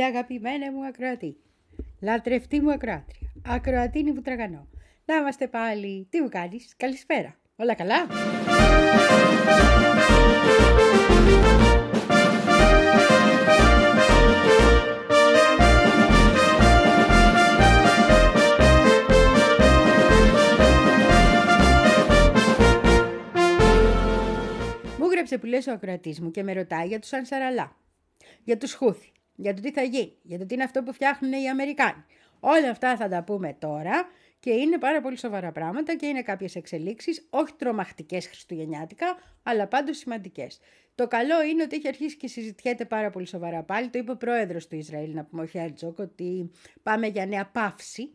Πολύ αγαπημένα μου ακροατή. Λατρευτή μου ακροάτρια. Ακροατίνη που τραγανώ. Να είμαστε πάλι. Τι μου κάνεις; Καλησπέρα. Όλα καλά; Μου γράψε που λες ο ακροατής μου και με ρωτάει για τους Ανσαραλά. Για τους Χούθη. Για το τι θα γίνει. Για το τι είναι αυτό που φτιάχνουν οι Αμερικάνοι. Όλα αυτά θα τα πούμε τώρα και είναι πάρα πολύ σοβαρά πράγματα και είναι κάποιες εξελίξεις, όχι τρομακτικές χριστουγεννιάτικα, αλλά πάντως σημαντικές. Το καλό είναι ότι έχει αρχίσει και συζητιέται πάρα πολύ σοβαρά πάλι. Το είπε ο πρόεδρος του Ισραήλ, να πούμε ο Χέρτζογκ, ότι πάμε για νέα παύση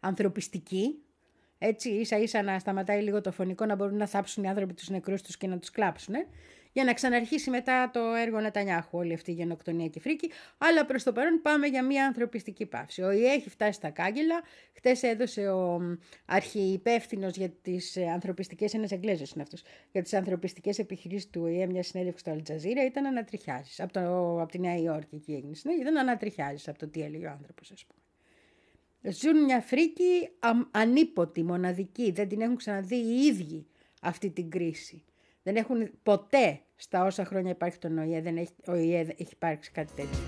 ανθρωπιστική, έτσι ίσα ίσα να σταματάει λίγο το φωνικό να μπορούν να θάψουν οι άνθρωποι τους νεκρούς τους και να τους κλάψουν για να ξαναρχίσει μετά το έργο Νετανιάχου όλη αυτή η γενοκτονία και φρίκη. Αλλά προς το παρόν πάμε για μια ανθρωπιστική πάυση. Ο ΙΕ έχει φτάσει στα κάγκελα. Χτες έδωσε ο αρχιυπεύθυνος για τις ε, ανθρωπιστικές, ένας Εγγλέζος είναι αυτός, για τις ανθρωπιστικές επιχειρήσεις του ΙΕ, μια συνέντευξη στο Αλτζαζίρα, ήταν ανατριχιάζεις. Από, το, από τη Νέα Υόρκη εκεί έγινε συνέντευξη, ήταν ανατριχιάζεις από το τι έλεγε ο άνθρωπος ας πούμε. Ζουν μια φρίκη ανίποτη, μοναδική. Δεν την έχουν ξαναδεί οι ίδιοι αυτή την κρίση. Δεν έχουν ποτέ στα όσα χρόνια υπάρχει τον ΟΗΕ, δεν έχει, ο ΟΗΕ έχει υπάρξει κάτι τέτοιο.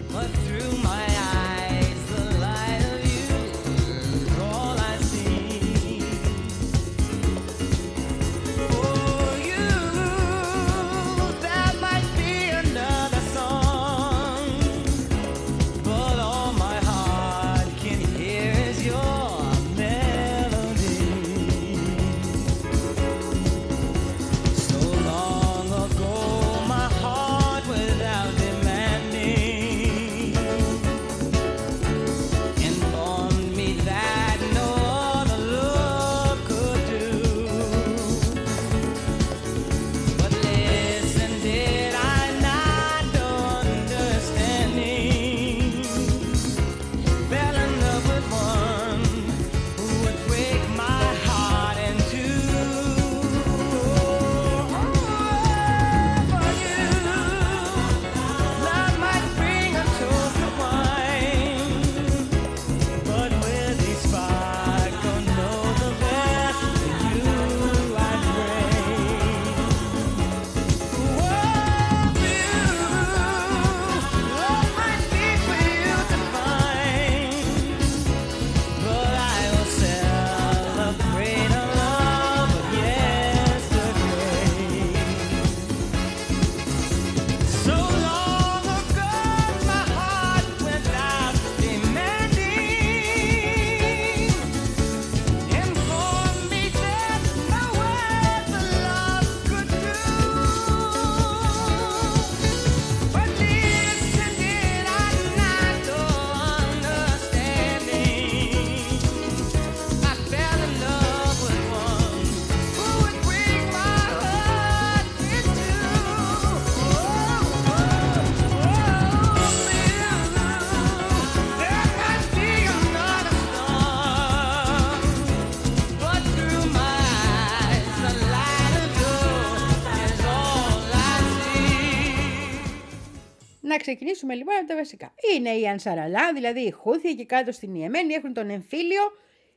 Ξεκινήσουμε λοιπόν από τα βασικά. Είναι η Ανσαραλά, δηλαδή η Χούθη εκεί κάτω στην Ιεμένη, έχουν τον εμφύλιο,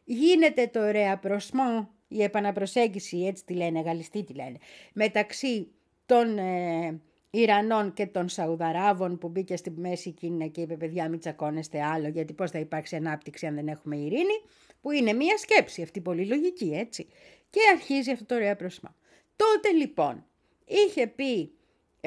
γίνεται το ρεαπροσμό, η επαναπροσέγγιση, έτσι τη λένε, γαλλιστή τη λένε, μεταξύ των ε, Ιρανών και των Σαουδαράβων που μπήκε στη μέση Κίνα και είπε παιδιά μην τσακώνεστε άλλο γιατί πώς θα υπάρξει ανάπτυξη αν δεν έχουμε ειρήνη που είναι μια σκέψη αυτή πολύ λογική έτσι και αρχίζει αυτό το ρεαπροσμό. Τότε λοιπόν είχε πει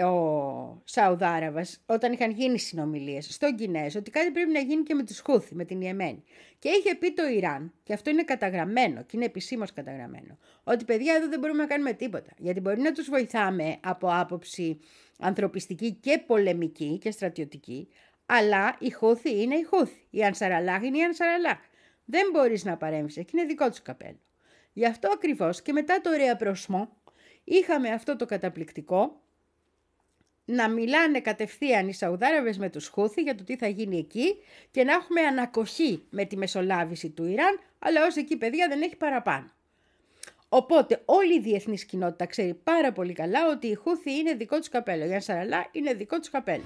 ο Σαουδάραβας όταν είχαν γίνει συνομιλίες στον Κινέζο ότι κάτι πρέπει να γίνει και με τους Χούθη, με την Ιεμένη. Και είχε πει το Ιράν, και αυτό είναι καταγραμμένο και είναι επισήμως καταγραμμένο, ότι παιδιά εδώ δεν μπορούμε να κάνουμε τίποτα. Γιατί μπορεί να τους βοηθάμε από άποψη ανθρωπιστική και πολεμική και στρατιωτική, αλλά η Χούθη είναι η Χούθη, η Ανσαραλάχ είναι η Ανσαραλάχ. Δεν μπορείς να παρέμβεις εκεί, είναι δικό τους καπέλο. Γι' αυτό ακριβώς και μετά το ρεαπροσμό είχαμε αυτό το καταπληκτικό να μιλάνε κατευθείαν οι Σαουδάραβες με τους Χούθη για το τι θα γίνει εκεί και να έχουμε ανακοχή με τη μεσολάβηση του Ιράν, αλλά ως εκεί παιδιά δεν έχει παραπάνω. Οπότε όλη η διεθνής κοινότητα ξέρει πάρα πολύ καλά ότι η Χούθη είναι δικό τους καπέλο. Η Ανσαραλά είναι δικό τους καπέλο.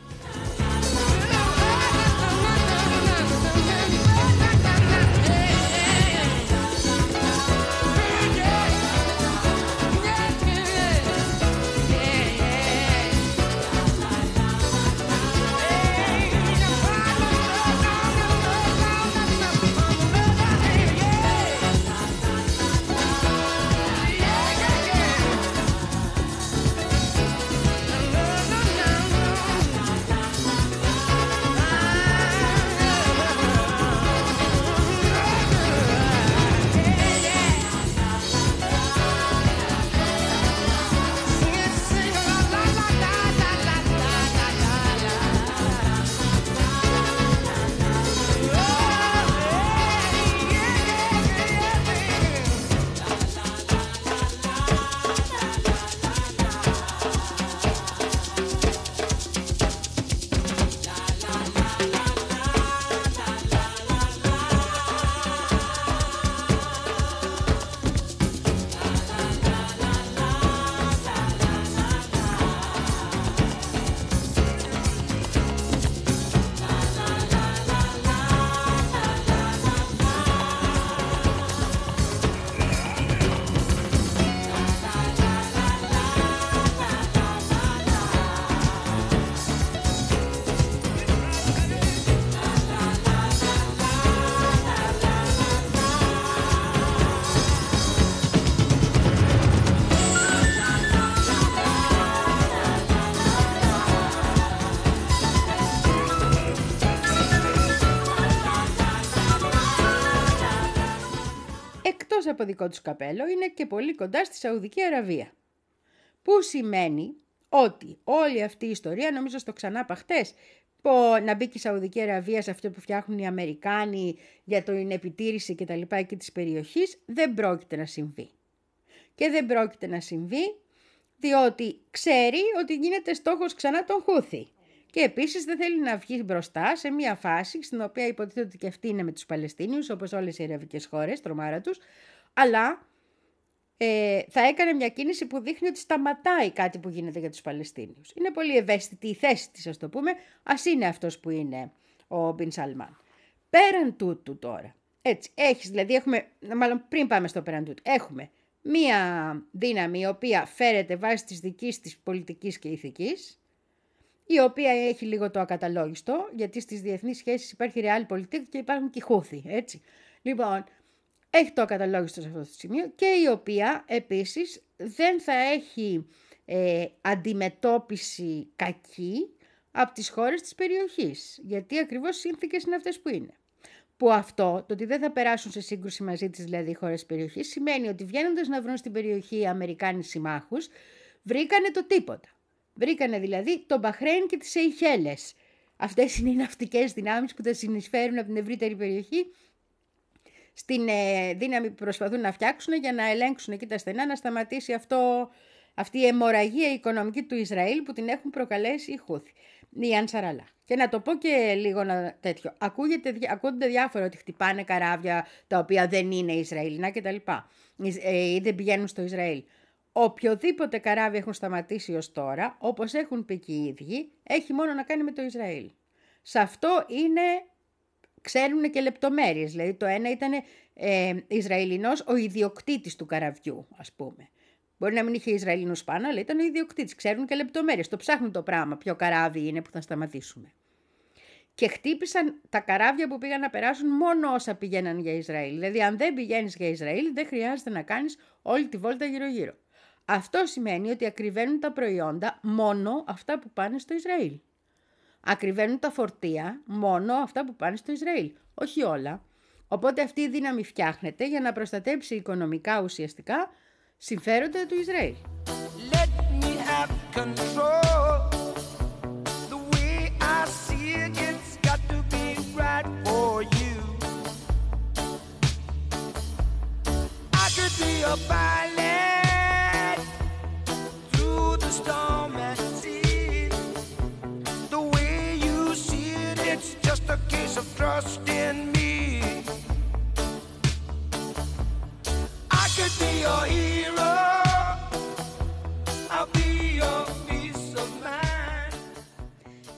Από δικό τους καπέλο είναι και πολύ κοντά στη Σαουδική Αραβία. Που σημαίνει ότι όλη αυτή η ιστορία, νομίζω στο ξανά παχτές, να μπει και η Σαουδική Αραβία σε αυτό που φτιάχνουν οι Αμερικάνοι για την επιτήρηση και τα λοιπά εκεί της περιοχής, δεν πρόκειται να συμβεί. Και δεν πρόκειται να συμβεί διότι ξέρει ότι γίνεται στόχος ξανά τον Χούθη. Και επίσης δεν θέλει να βγει μπροστά σε μια φάση στην οποία υποτίθεται ότι και αυτή είναι με τους Παλαιστίνιους, όπως όλες οι αραβικές χώρες, τρομάρα τους, αλλά ε, θα έκανε μια κίνηση που δείχνει ότι σταματάει κάτι που γίνεται για τους Παλαιστίνιους. Είναι πολύ ευαίσθητη η θέση της, ας το πούμε, ας είναι αυτός που είναι ο Μπιν Σαλμάν. Πέραν τούτου τώρα, έτσι, έχεις, δηλαδή έχουμε, μάλλον πριν πάμε στο πέραν τούτου, έχουμε μία δύναμη η οποία φέρεται βάσει της δικής της πολιτικής και ηθικής, η οποία έχει λίγο το ακαταλόγιστο, γιατί στις διεθνείς σχέσεις υπάρχει ρεάλ πολιτική και υπάρχουν και χούθη, έτσι. Λοιπόν, έχει το ακαταλόγιστο σε αυτό το σημείο και η οποία επίσης δεν θα έχει ε, αντιμετώπιση κακή από τις χώρες της περιοχής, γιατί ακριβώς οι σύνθηκες είναι αυτές που είναι. Που αυτό, το ότι δεν θα περάσουν σε σύγκρουση μαζί της δηλαδή οι χώρες της περιοχής, σημαίνει ότι βγαίνοντας να βρουν στην περιοχή οι Αμερικάνοι συμμάχους, βρήκανε το τίποτα. Βρήκανε δηλαδή το Μπαχρέιν και τις Σεϊχέλες. Αυτές είναι οι ναυτικές δυνάμεις που θα συνεισφέρουν από την ευρύτερη περιοχή στην ε, δύναμη που προσπαθούν να φτιάξουν για να ελέγξουν εκεί τα στενά, να σταματήσει αυτό, αυτή η αιμορραγία οικονομική του Ισραήλ που την έχουν προκαλέσει οι Χούθη, οι Ανσαραλά. Και να το πω και λίγο να, τέτοιο. Ακούγεται, ακούγονται διάφορα ότι χτυπάνε καράβια τα οποία δεν είναι Ισραηλινά κτλ. Ε, ή δεν πηγαίνουν στο Ισραήλ. Οποιοδήποτε καράβι έχουν σταματήσει ως τώρα, όπως έχουν πει και οι ίδιοι, έχει μόνο να κάνει με το Ισραήλ. Σε αυτό είναι ξέρουν και λεπτομέρειες. Δηλαδή το ένα ήταν ε, Ισραηλινός ο ιδιοκτήτης του καραβιού, ας πούμε. Μπορεί να μην είχε Ισραηλινούς πάνω, αλλά ήταν ο ιδιοκτήτης. Ξέρουν και λεπτομέρειες. Το ψάχνουν το πράγμα. Ποιο καράβι είναι που θα σταματήσουμε. Και χτύπησαν τα καράβια που πήγαν να περάσουν μόνο όσα πηγαίναν για Ισραήλ. Δηλαδή, αν δεν πηγαίνεις για Ισραήλ, δεν χρειάζεται να κάνεις όλη τη βόλτα γύρω-γύρω. Αυτό σημαίνει ότι ακριβένουν τα προϊόντα μόνο αυτά που πάνε στο Ισραήλ ακριβένουν τα φορτία μόνο αυτά που πάνε στο Ισραήλ, όχι όλα. Οπότε αυτή η δύναμη φτιάχνεται για να προστατέψει οικονομικά ουσιαστικά συμφέροντα του Ισραήλ. Let me have control. The way I see it, it's got to be right for you. I could be a pilot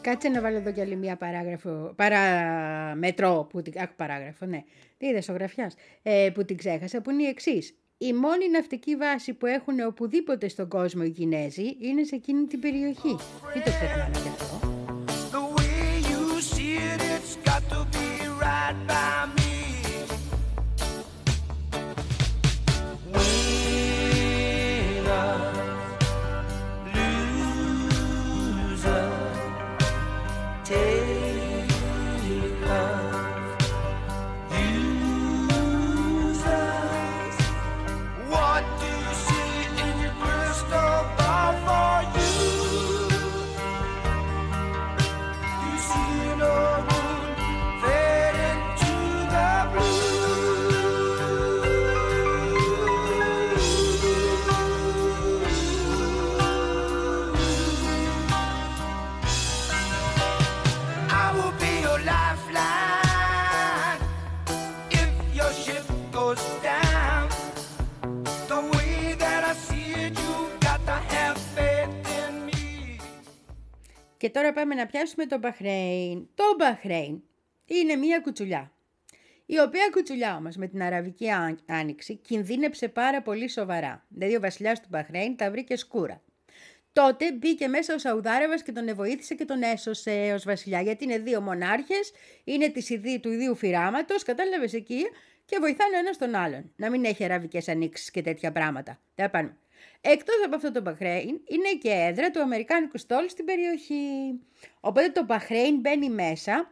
Κάτσε να βάλω εδώ κι άλλη μία παράγραφο, παραμετρό, που την, άκου παράγραφο, ναι, τι είδες ο γραφιάς, ε, που την ξέχασα, που είναι η εξής. Η μόνη ναυτική βάση που έχουν οπουδήποτε στον κόσμο οι Κινέζοι είναι σε εκείνη την περιοχή. Τι το ξεχνάμε κι αυτό. Και τώρα πάμε να πιάσουμε το Μπαχρέιν. Το Μπαχρέιν είναι μία κουτσουλιά. Η οποία κουτσουλιά όμως με την Αραβική Άνοιξη κινδύνεψε πάρα πολύ σοβαρά. Δηλαδή ο βασιλιάς του Μπαχρέιν τα βρήκε σκούρα. Τότε μπήκε μέσα ο Σαουδάραβας και τον βοήθησε και τον έσωσε ως βασιλιά. Γιατί είναι δύο μονάρχες, είναι της του ιδίου φυράματος, κατάλαβες εκεί, και βοηθάνε ο ένας τον άλλον. Να μην έχει αραβικές ανοίξεις και τέτοια πράγματα. Δεν πάνε. Εκτός από αυτό το Μπαχρέιν, είναι και έδρα του Αμερικάνικου στόλου στην περιοχή. Οπότε το Μπαχρέιν μπαίνει μέσα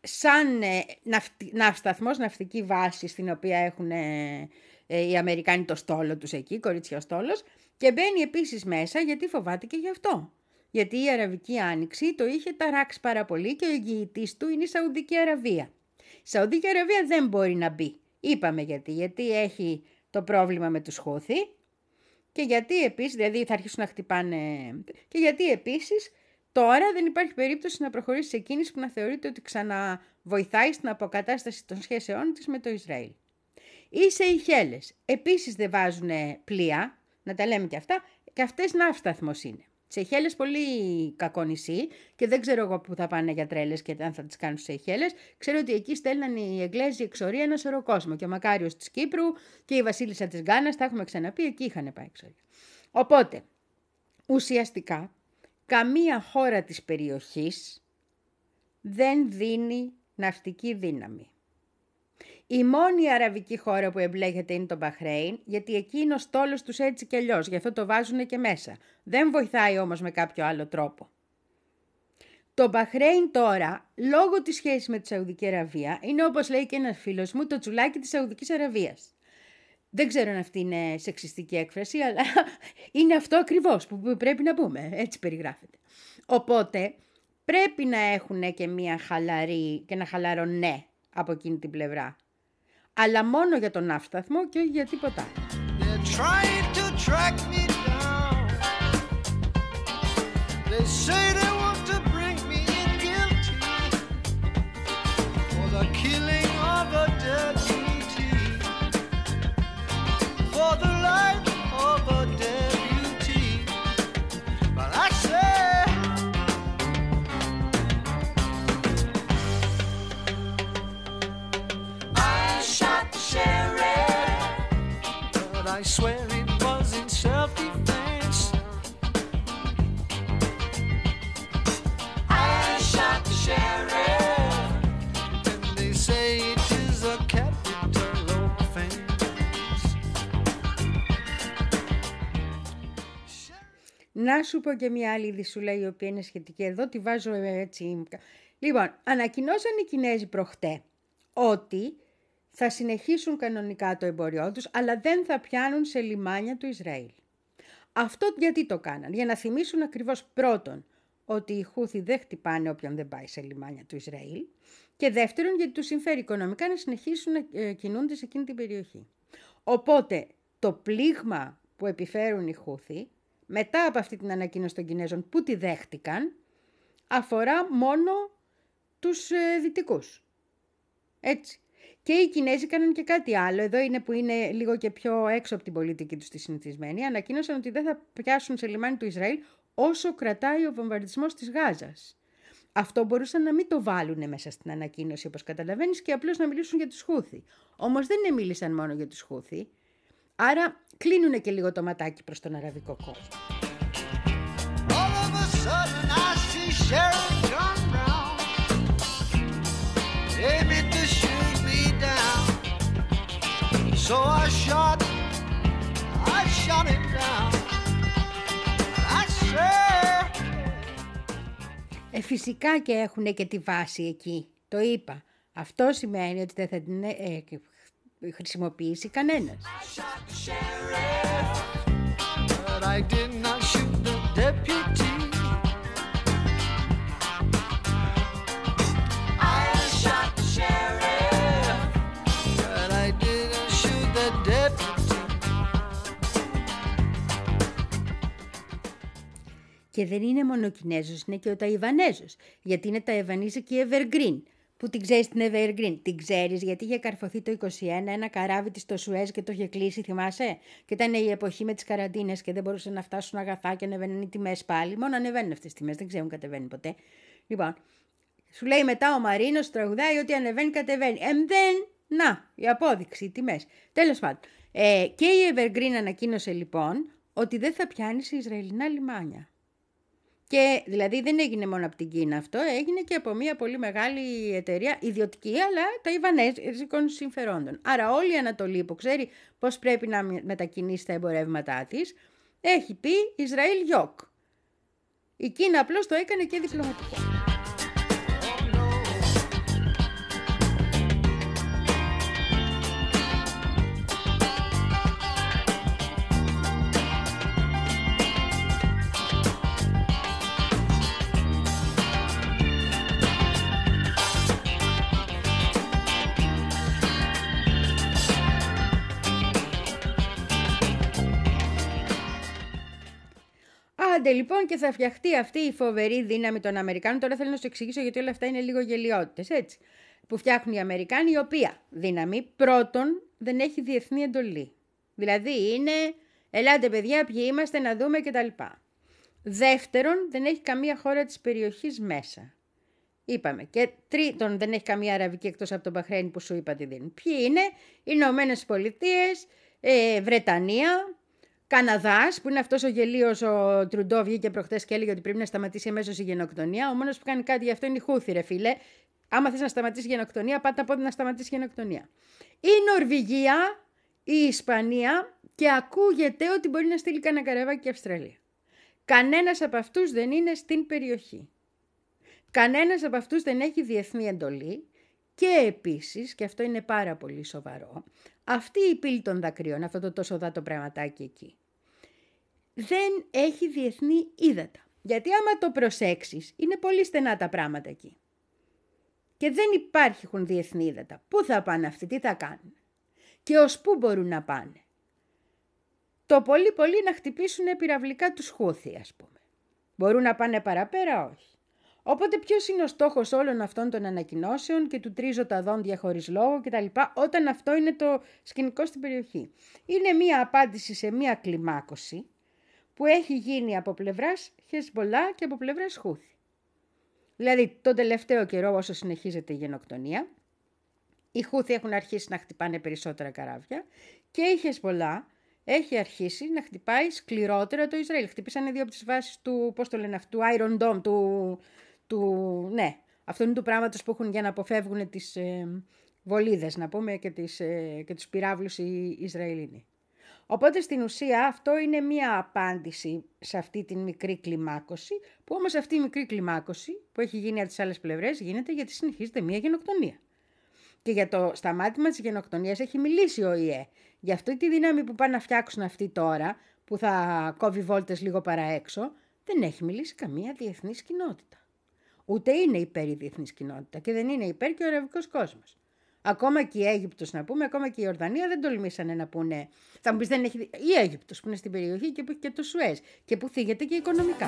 σαν ε, ναυτι, ναυσταθμός, ναυτική βάση στην οποία έχουν ε, ε, οι Αμερικάνοι το στόλο τους εκεί, κορίτσια στόλος, και μπαίνει επίσης μέσα γιατί φοβάται και γι' αυτό. Γιατί η Αραβική Άνοιξη το είχε ταράξει πάρα πολύ και ο εγγυητής του είναι η Σαουδική Αραβία. Η Σαουδική Αραβία δεν μπορεί να μπει. Είπαμε γιατί. Γιατί έχει το πρόβλημα με τους Χούθη και γιατί επίσης, δηλαδή θα αρχίσουν να χτυπάνε, και γιατί επίσης τώρα δεν υπάρχει περίπτωση να προχωρήσει σε κίνηση που να θεωρείται ότι ξαναβοηθάει στην αποκατάσταση των σχέσεών της με το Ισραήλ. Οι Σεϊχέλες επίσης δεν βάζουν πλοία, να τα λέμε και αυτά, και αυτές ναύσταθμος είναι. Σεϊχέλες πολύ κακό νησί και δεν ξέρω εγώ που θα πάνε για τρέλες και αν θα τις κάνουν Σεϊχέλες. Ξέρω ότι εκεί στέλναν οι Εγγλέζοι εξορία ένα σωρό κόσμο και ο Μακάριος της Κύπρου και η Βασίλισσα της Γκάνας, τα έχουμε ξαναπεί, εκεί είχαν πάει εξορία. Οπότε, ουσιαστικά, καμία χώρα της περιοχής δεν δίνει ναυτική δύναμη. Η μόνη αραβική χώρα που εμπλέκεται είναι το Μπαχρέιν, γιατί εκεί είναι ο στόλος τους έτσι κι αλλιώς, γι' αυτό το βάζουν και μέσα. Δεν βοηθάει όμως με κάποιο άλλο τρόπο. Το Μπαχρέιν τώρα, λόγω της σχέσης με τη Σαουδική Αραβία, είναι όπως λέει και ένας φίλος μου, το τσουλάκι της Σαουδικής Αραβίας. Δεν ξέρω αν αυτή είναι σεξιστική έκφραση, αλλά είναι αυτό ακριβώς που πρέπει να πούμε. Έτσι περιγράφεται. Οπότε πρέπει να έχουν και μια χαλαρή και ένα χαλαρό ναι από εκείνη την πλευρά αλλά μόνο για τον ναύσταθμο και όχι για τίποτα I swear it was in self-defense. I shot the sheriff, and they say it is a capital offense. Να σου πω και μια άλλη δισούλα η οποία είναι σχετική εδώ, τη βάζω έτσι. Λοιπόν, ανακοινώσαν οι Κινέζοι προχτέ ότι θα συνεχίσουν κανονικά το εμπόριό τους, αλλά δεν θα πιάνουν σε λιμάνια του Ισραήλ. Αυτό γιατί το κάναν, για να θυμίσουν ακριβώς πρώτον ότι οι Χούθοι δεν χτυπάνε όποιον δεν πάει σε λιμάνια του Ισραήλ και δεύτερον γιατί τους συμφέρει οικονομικά να συνεχίσουν να ε, κινούνται σε εκείνη την περιοχή. Οπότε το πλήγμα που επιφέρουν οι Χούθοι μετά από αυτή την ανακοίνωση των Κινέζων που τη δέχτηκαν αφορά μόνο τους ε, δυτικούς. Έτσι. Και οι Κινέζοι κάνουν και κάτι άλλο. Εδώ είναι που είναι λίγο και πιο έξω από την πολιτική τους τη συνηθισμένη. Ανακοίνωσαν ότι δεν θα πιάσουν σε λιμάνι του Ισραήλ όσο κρατάει ο βομβαρδισμός της Γάζας. Αυτό μπορούσαν να μην το βάλουν μέσα στην ανακοίνωση, όπως καταλαβαίνεις, και απλώς να μιλήσουν για τους Χούθη. Όμως δεν μίλησαν μόνο για τους Χούθη. Άρα κλείνουν και λίγο το ματάκι προς τον αραβικό κόσμο. So I shot, I shot him down. I Ε, φυσικά και έχουν και τη βάση εκεί. Το είπα. Αυτό σημαίνει ότι δεν θα την ε, ε χρησιμοποιήσει κανένας. I did not shoot the deputy. Και δεν είναι μόνο ο Κινέζος, είναι και ο Ταϊβανέζος. Γιατί είναι Ταϊβανίζη και η Evergreen. Που την ξέρεις την Evergreen; Την ξέρεις γιατί είχε καρφωθεί το 21 ένα καράβι της στο Σουέζ και το είχε κλείσει, θυμάσαι; Και ήταν η εποχή με τις καραντίνες και δεν μπορούσαν να φτάσουν αγαθά και ανεβαίνουν οι τιμές πάλι. Μόνο ανεβαίνουν αυτές τις τιμές, δεν ξέρουν κατεβαίνουν ποτέ. Λοιπόν, σου λέει μετά ο Μαρίνος, τραγουδάει ότι ανεβαίνει, κατεβαίνει. Εμ δεν, να, η απόδειξη, οι τιμές. Τέλος πάντων. Ε, και η Evergreen ανακοίνωσε λοιπόν ότι δεν θα πιάνει σε Ισραηλινά λιμάνια. Και δηλαδή δεν έγινε μόνο από την Κίνα αυτό, έγινε και από μια πολύ μεγάλη εταιρεία, ιδιωτική, αλλά τα Ιβανέζικων συμφερόντων. Άρα όλη η Ανατολή που ξέρει πώς πρέπει να μετακινήσει τα εμπορεύματά της, έχει πει Ισραήλ γιοκ. Η Κίνα απλώς το έκανε και διπλωματικό. Άντε λοιπόν και θα φτιαχτεί αυτή η φοβερή δύναμη των Αμερικάνων. Τώρα θέλω να σου εξηγήσω γιατί όλα αυτά είναι λίγο γελιότητες, έτσι. Που φτιάχνουν οι Αμερικάνοι, η οποία δύναμη πρώτον δεν έχει διεθνή εντολή. Δηλαδή είναι, ελάτε παιδιά, ποιοι είμαστε να δούμε κτλ. Δεύτερον, δεν έχει καμία χώρα της περιοχής μέσα. Είπαμε. Και τρίτον, δεν έχει καμία αραβική εκτός από τον Μπαχρέιν που σου είπα τι δίνει. Ποιοι είναι, οι Ηνωμένες Πολιτείες, ε, Βρετανία, Καναδάς, που είναι αυτός ο γελίος ο Τρουντό, βγήκε προχθές και έλεγε ότι πρέπει να σταματήσει αμέσως η γενοκτονία. Ο μόνος που κάνει κάτι γι' αυτό είναι η Χούθη, ρε φίλε. Άμα θες να σταματήσεις η γενοκτονία, πάτε από να σταματήσεις η γενοκτονία. Η Νορβηγία, η Ισπανία και ακούγεται ότι μπορεί να στείλει κανένα καραβάκι και Αυστραλία. Κανένας από αυτούς δεν είναι στην περιοχή. Κανένας από αυτούς δεν έχει διεθνή εντολή και επίσης, και αυτό είναι πάρα πολύ σοβαρό, αυτή η πύλη των δακρύων, αυτό το τόσο δάτο πραγματάκι εκεί, δεν έχει διεθνή ύδατα. Γιατί άμα το προσέξεις, είναι πολύ στενά τα πράγματα εκεί. Και δεν υπάρχουν διεθνή ύδατα. Πού θα πάνε αυτοί, τι θα κάνουν; Και ως πού μπορούν να πάνε; Το πολύ πολύ να χτυπήσουν πυραυλικά τους χούθη ας πούμε. Μπορούν να πάνε παραπέρα, όχι. Οπότε ποιος είναι ο στόχος όλων αυτών των ανακοινώσεων και του τρίζω τα δόντια χωρίς λόγο κτλ. όταν αυτό είναι το σκηνικό στην περιοχή. Είναι μία απάντηση σε μία κλιμάκωση που έχει γίνει από πλευράς Χεσμολά και από πλευράς Χούθη. Δηλαδή τον τελευταίο καιρό όσο συνεχίζεται η γενοκτονία, οι Χούθη έχουν αρχίσει να χτυπάνε περισσότερα καράβια και η Χεσμολά έχει αρχίσει να χτυπάει σκληρότερα το Ισραήλ. Χτυπήσανε δύο από τις βάσεις του, πώς το λένε αυτού, Iron Dome, του, του, ναι, αυτό είναι τους πράγματος που έχουν για να αποφεύγουν τις ε, βολίδες, να πούμε, και, τις, ε, και τους πυράβλους οι Ισραηλίνοι. Οπότε στην ουσία αυτό είναι μία απάντηση σε αυτή την μικρή κλιμάκωση, που όμως αυτή η μικρή κλιμάκωση που έχει γίνει από τις άλλες πλευρές γίνεται γιατί συνεχίζεται μία γενοκτονία. Και για το σταμάτημα της γενοκτονίας έχει μιλήσει ο ΙΕ. Για αυτή τη δύναμη που πάνε να φτιάξουν αυτοί τώρα, που θα κόβει βόλτες λίγο παραέξω, δεν έχει μιλήσει καμία διεθνής κοινότητα. Ούτε είναι υπέρ η διεθνής κοινότητα και δεν είναι υπέρ και ο αραβικό κόσμος. Ακόμα και η Αίγυπτος να πούμε, ακόμα και η Ορδανία δεν τολμήσανε να πούνε. Θα μου πεις δεν έχει. Η Αίγυπτος που είναι στην περιοχή και που έχει και το Σουέζ και που θίγεται και οικονομικά.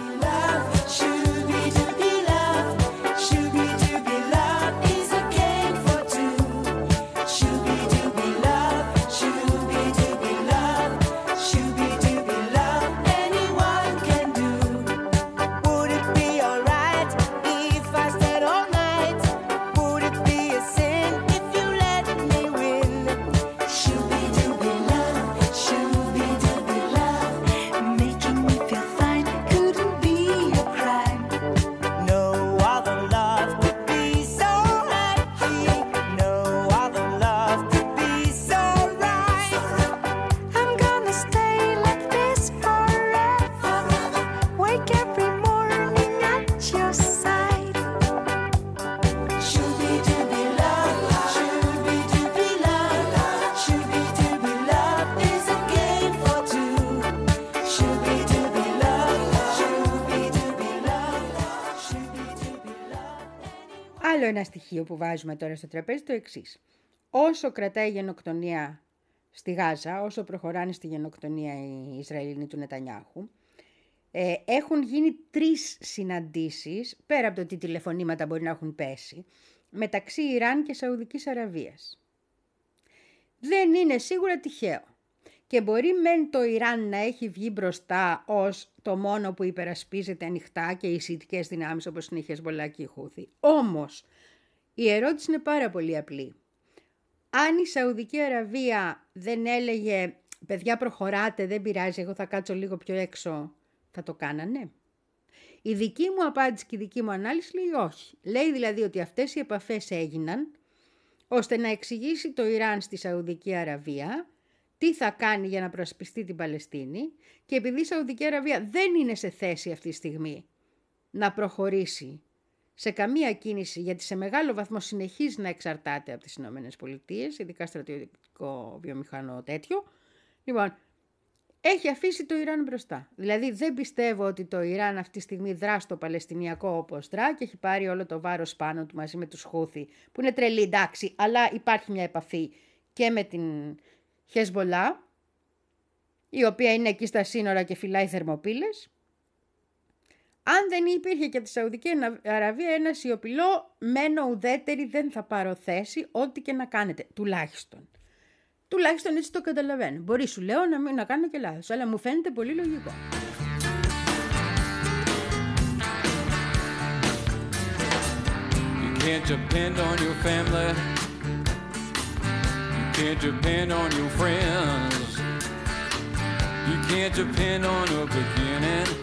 Ένα στοιχείο που βάζουμε τώρα στο τραπέζι το εξής. Όσο κρατάει η γενοκτονία στη Γάζα, όσο προχωράνε στη γενοκτονία οι Ισραηλινοί του Νετανιάχου, ε, έχουν γίνει τρεις συναντήσεις, πέρα από το τι τηλεφωνήματα μπορεί να έχουν πέσει, μεταξύ Ιράν και Σαουδικής Αραβίας. Δεν είναι σίγουρα τυχαίο. Και μπορεί μεν το Ιράν να έχει βγει μπροστά ως το μόνο που υπερασπίζεται ανοιχτά και οι σιτικές δυνάμεις όπως είναι η Χεσμολά και η Χούθη. Όμως, η ερώτηση είναι πάρα πολύ απλή. Αν η Σαουδική Αραβία δεν έλεγε «Παιδιά προχωράτε, δεν πειράζει, εγώ θα κάτσω λίγο πιο έξω», θα το κάνανε. Η δική μου απάντηση και η δική μου ανάλυση λέει όχι. Λέει δηλαδή ότι αυτές οι επαφές έγιναν ώστε να εξηγήσει το Ιράν στη Σαουδική Αραβία τι θα κάνει για να προασπιστεί την Παλαιστίνη και επειδή η Σαουδική Αραβία δεν είναι σε θέση αυτή τη στιγμή να προχωρήσει σε καμία κίνηση, γιατί σε μεγάλο βαθμό συνεχίζει να εξαρτάται από τις Ηνωμένες Πολιτείες, ειδικά στρατιωτικό βιομηχανό τέτοιο. Λοιπόν, έχει αφήσει το Ιράν μπροστά. Δηλαδή δεν πιστεύω ότι το Ιράν αυτή τη στιγμή δρά στο Παλαιστινιακό όπως δρά και έχει πάρει όλο το βάρος πάνω του μαζί με τους Χούθη, που είναι τρελή εντάξει, αλλά υπάρχει μια επαφή και με την Χεσμολά, η οποία είναι εκεί στα σύνορα και φυλάει θερμοπύλες Αν δεν υπήρχε και από τη Σαουδική Αραβία ένα σιωπηλό, μένω ουδέτερη, δεν θα πάρω θέση, ό,τι και να κάνετε, τουλάχιστον. Τουλάχιστον έτσι το καταλαβαίνω. Μπορεί σου λέω να μην να κάνω και λάθος, αλλά μου φαίνεται πολύ λογικό. You can't depend on your family. You can't depend on your friends. You can't depend on a beginning.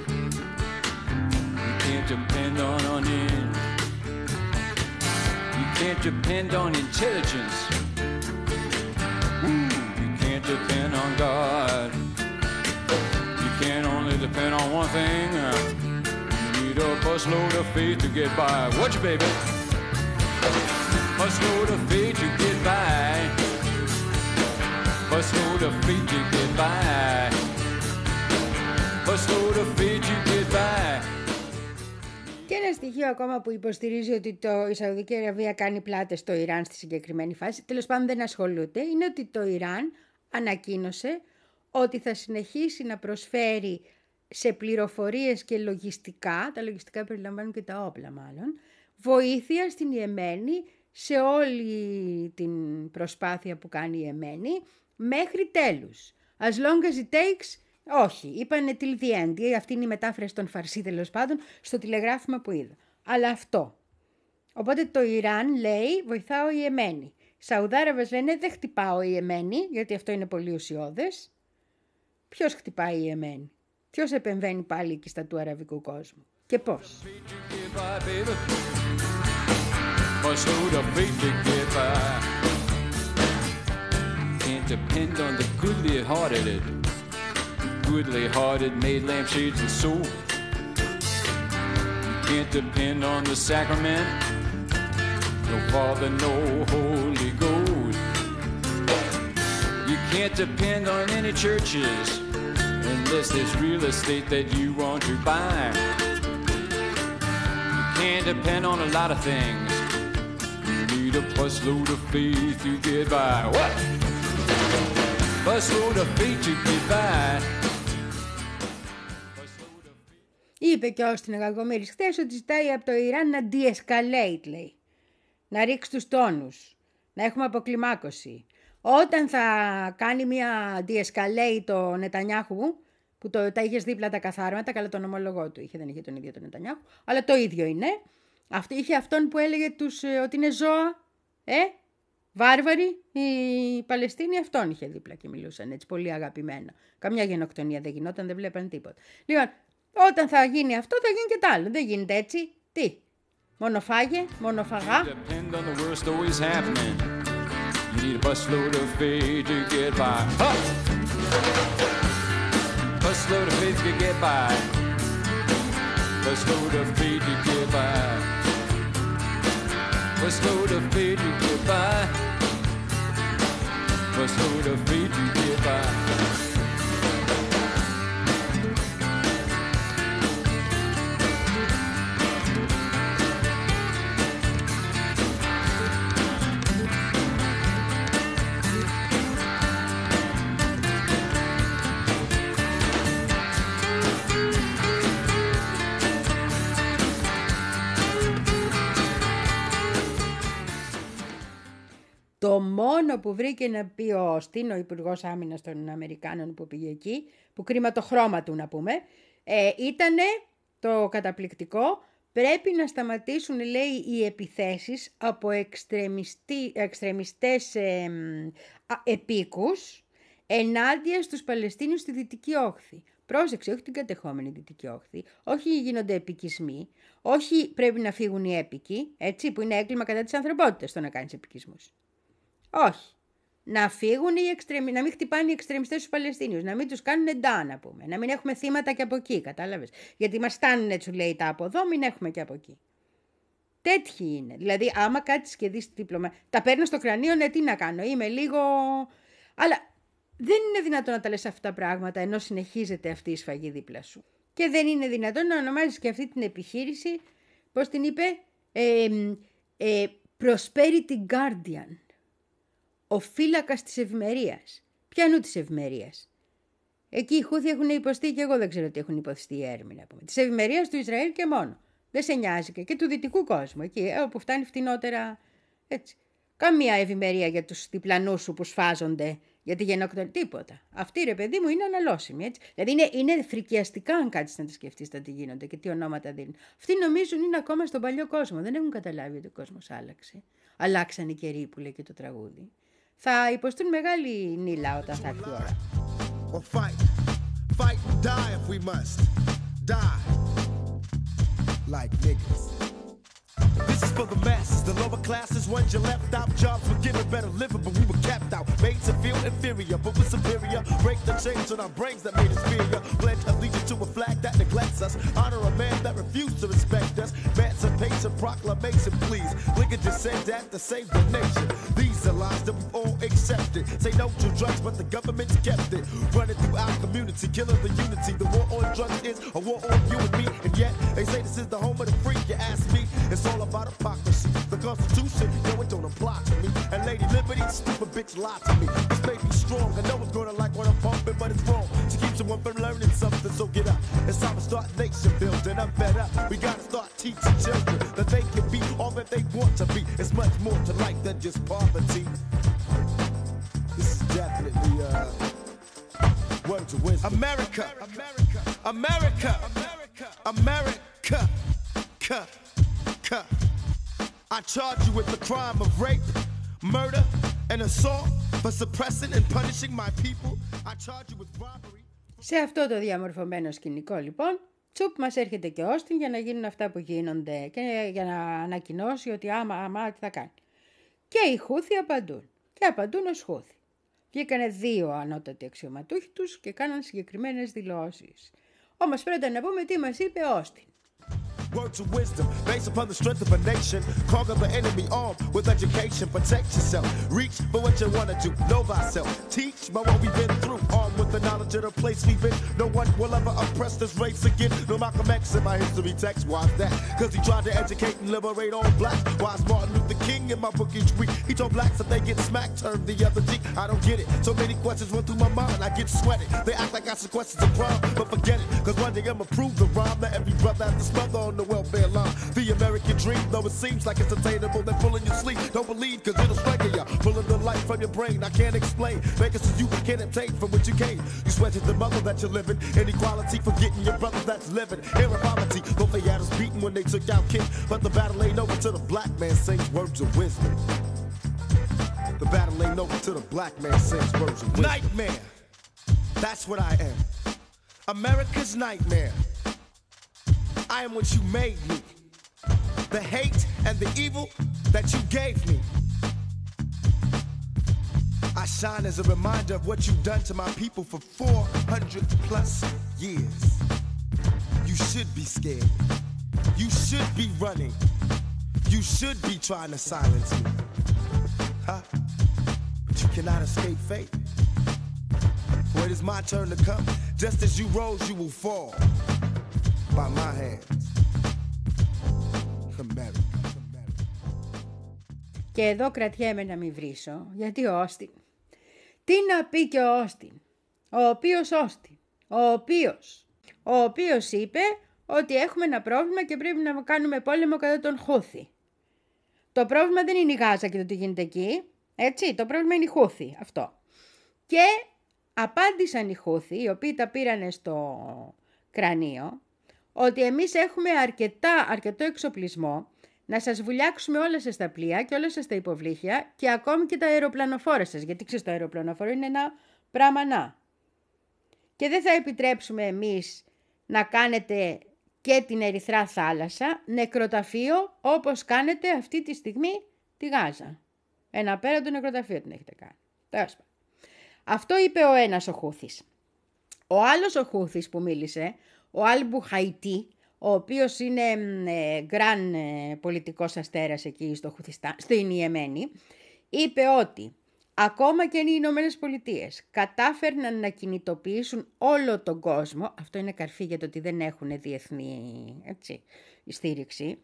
Can't depend on end. You can't depend on intelligence. Ooh, You can't depend on God. You can only depend on one thing. You need a busload of faith to get by. Watch you, baby. Busload of faith to get by. Busload of faith to get by. Busload of faith ένα στοιχείο ακόμα που υποστηρίζει ότι το, η Σαουδική Αραβία κάνει πλάτες στο Ιράν στη συγκεκριμένη φάση, τέλος πάντων δεν ασχολούνται, είναι ότι το Ιράν ανακοίνωσε ότι θα συνεχίσει να προσφέρει σε πληροφορίες και λογιστικά, τα λογιστικά περιλαμβάνουν και τα όπλα μάλλον, βοήθεια στην Ιεμένη σε όλη την προσπάθεια που κάνει η Ιεμένη μέχρι τέλους. As long as it takes όχι, είπανε till the end. Αυτή είναι η μετάφραση των Φαρσί τέλος πάντων στο τηλεγράφημα που είδα. Αλλά αυτό. Οπότε το Ιράν λέει βοηθάω η Εμένη. Σαουδάραβες λένε δεν χτυπάω η Εμένη γιατί αυτό είναι πολύ ουσιώδες. Ποιος χτυπάει η Εμένη. Ποιος επεμβαίνει πάλι εκεί στα του αραβικού κόσμου; Και πώς; Can't depend on the goodly hearted made lampshades and soap. You can't depend on the sacrament, no Father, no Holy Ghost. You can't depend on any churches unless there's real estate that you want to buy. You can't depend on a lot of things. You need a busload of faith to get by. What? Busload of faith to get by. Είπε και ο Όστιν Γαγομήρης χθες ότι ζητάει από το Ιράν να de-escalate, λέει. Να ρίξει τους τόνους. Να έχουμε αποκλιμάκωση. Όταν θα κάνει μια de-escalate το Νετανιάχου, που το, τα είχες δίπλα τα καθάρματα, καλά τον ομολογό του είχε, δεν είχε τον ίδιο τον Νετανιάχου, αλλά το ίδιο είναι. Αυτό, είχε αυτόν που έλεγε τους, ε, ότι είναι ζώα, ε, βάρβαροι, οι Παλαιστίνοι αυτόν είχε δίπλα και μιλούσαν έτσι πολύ αγαπημένα. Καμιά γενοκτονία δεν γινόταν, δεν βλέπαν τίποτα. Λοιπόν, όταν θα γίνει αυτό, θα γίνει και τ' άλλο. Δεν γίνεται έτσι. Τι, μονοφάγε, μονοφαγά. Το μόνο που βρήκε να πει ο Όστιν, ο Υπουργός Άμυνας των Αμερικάνων που πήγε εκεί, που κρίμα το χρώμα του να πούμε, ε, ήταν το καταπληκτικό. Πρέπει να σταματήσουν, λέει, οι επιθέσεις από εξτρεμιστές ε, επίκους ενάντια στους Παλαιστίνιους στη Δυτική Όχθη. Πρόσεξε, όχι την κατεχόμενη Δυτική Όχθη, όχι γίνονται επικισμοί, όχι πρέπει να φύγουν οι έπικοι, έτσι, που είναι έγκλημα κατά της ανθρωπότητας το να κάνεις επικισμούς. Όχι. Να φύγουν οι εξτρεμι... να μην χτυπάνε οι εξτρεμιστές στους Παλαιστίνιους, να μην τους κάνουν εντά να πούμε, να μην έχουμε θύματα και από εκεί, κατάλαβες. Γιατί μας στάνουν έτσι λέει τα από εδώ, μην έχουμε και από εκεί. Τέτοιοι είναι. Δηλαδή, άμα κάτσεις και δεις δίπλωμα, τα παίρνω στο κρανίο, ναι, τι να κάνω, είμαι λίγο... Αλλά δεν είναι δυνατόν να τα λες αυτά τα πράγματα ενώ συνεχίζεται αυτή η σφαγή δίπλα σου. Και δεν είναι δυνατόν να ονομάζεις και αυτή την επιχείρηση, πώς την είπε, ε, ε, Prosperity Guardian ο φύλακας της ευημερίας. Ποιανού της ευημερίας; Εκεί οι Χούθοι έχουν υποστεί και εγώ δεν ξέρω τι έχουν υποστεί οι έρμοι να πούμε. Της ευημερίας του Ισραήλ και μόνο. Δεν σε νοιάζει και, και του δυτικού κόσμου. Εκεί ε, όπου φτάνει φτηνότερα. Έτσι. Καμία ευημερία για τους διπλανούς σου που σφάζονται για τη γενοκτονία. Τίποτα. Αυτή ρε παιδί μου είναι αναλώσιμη. Έτσι. Δηλαδή είναι, είναι φρικιαστικά αν κάτσεις να τη σκεφτείς τα τι γίνονται και τι ονόματα δίνουν. Αυτοί νομίζουν είναι ακόμα στον παλιό κόσμο. Δεν έχουν καταλάβει ότι ο κόσμος άλλαξε. Αλλάξαν οι καιροί που λέει και το τραγούδι θα υποστούν μεγάλη νύλα όταν θα έρθει For the masses, the lower classes, ones you left out. Jobs were given better living, but we were capped out. Made to feel inferior, but we're superior. Break the chains on our brains that made us fear. Pledge allegiance to a flag that neglects us. Honor a man that refused to respect us. Emancipation proclamation, please. Lincoln just said that to save the nation. These are lies that we've all accepted. Say no to drugs, but the government's kept it. Running through our community, killing the unity. The war on drugs is a war on you and me. And yet, they say this is the home of the free. You ask me, it's all about hypocrisy. The Constitution, no, it don't apply to me. And Lady Liberty, stupid bitch, lie to me. This may be strong, I know it's gonna like what I'm pumping, but it's wrong. To keep someone from learning something, so get up. It's time to start nation building. I'm fed up. We gotta start teaching children that they can be all that they want to be. It's much more to life than just poverty. This is definitely uh words of wisdom. America, America, America, America, America. America. I charge you with the crime of rape, murder, and assault for suppressing and punishing my people. I charge you with robbery. Σε αυτό το διαμορφωμένο σκηνικό λοιπόν, τσουπ μας έρχεται και Όστιν για να γίνουν αυτά που γίνονται και για να ανακοινώσει ότι άμα, άμα, τι θα κάνει. Και οι Χούθοι απαντούν. Και απαντούν ως Χούθοι. Βγήκανε δύο ανώτατοι αξιωματούχοι τους και κάναν συγκεκριμένες δηλώσεις. Όμως πρέπει να πούμε τι μας είπε Όστιν. Words of wisdom based upon the strength of a nation. Conquer the enemy armed with education. Protect yourself. Reach for what you want to do. Know thyself. Teach by what we've been through. Armed with the knowledge of the place we've been. No one will ever oppress this race again. No Malcolm X in my history text. Why's that? Because he tried to educate and liberate all blacks. Why's Martin Luther King in my book each week? He told blacks that they get smacked, turn the other cheek. I don't get it. So many questions run through my mind. I get sweaty. They act like I some questions of crime. But forget it. Because one day I'ma prove the rhyme that every brother has to smother on the welfare line. The American dream, though it seems like it's attainable, they're pulling your sleep. Don't believe, cause it'll strangle you. Pulling the life from your brain, I can't explain. Make it so you can't obtain from what you came. You sweated the mother that you're living. Inequality, forgetting your brother that's living. Here in poverty, though they had us beaten when they took out King. But the battle ain't over till the black man sings words of wisdom. The battle ain't over till the black man sings words of wisdom. Nightmare. That's what I am. America's nightmare. I am what you made me. The hate and the evil that you gave me. I shine as a reminder of what you've done to my people for 400 plus years. You should be scared. You should be running. You should be trying to silence me. Huh? But you cannot escape fate. For it is my turn to come. Just as you rose, you will fall. By my hands. Και εδώ κρατιέμαι να μην βρίσω, γιατί ο Όστιν. Τι να πει και ο Όστιν, ο οποίος Όστιν, ο οποίος, ο οποίος είπε ότι έχουμε ένα πρόβλημα και πρέπει να κάνουμε πόλεμο κατά τον Χούθη. Το πρόβλημα δεν είναι η Γάζα και το τι γίνεται εκεί, έτσι, το πρόβλημα είναι η Χούθη, αυτό. Και απάντησαν οι Χούθη, οι οποίοι τα πήραν στο κρανίο, ότι εμείς έχουμε αρκετά, αρκετό εξοπλισμό να σας βουλιάξουμε όλα σας τα πλοία και όλα σας τα υποβλήχια και ακόμη και τα αεροπλανοφόρα σας, γιατί ξέρεις το αεροπλανοφόρο είναι ένα πράγμα να. Και δεν θα επιτρέψουμε εμείς να κάνετε και την Ερυθρά θάλασσα νεκροταφείο όπως κάνετε αυτή τη στιγμή τη Γάζα. Ένα πέρα το νεκροταφείο την έχετε κάνει. Τέλος Αυτό είπε ο ένας ο Χούθης. Ο άλλος ο Χούθης που μίλησε, ο Άλμπου Χαϊτή, ο οποίος είναι ε, γκραν ε, πολιτικός αστέρας εκεί στο Χουθιστά, στην Ιεμένη, είπε ότι ακόμα και οι Ηνωμένες Πολιτείες κατάφερναν να κινητοποιήσουν όλο τον κόσμο, αυτό είναι καρφί για το ότι δεν έχουν διεθνή έτσι, στήριξη,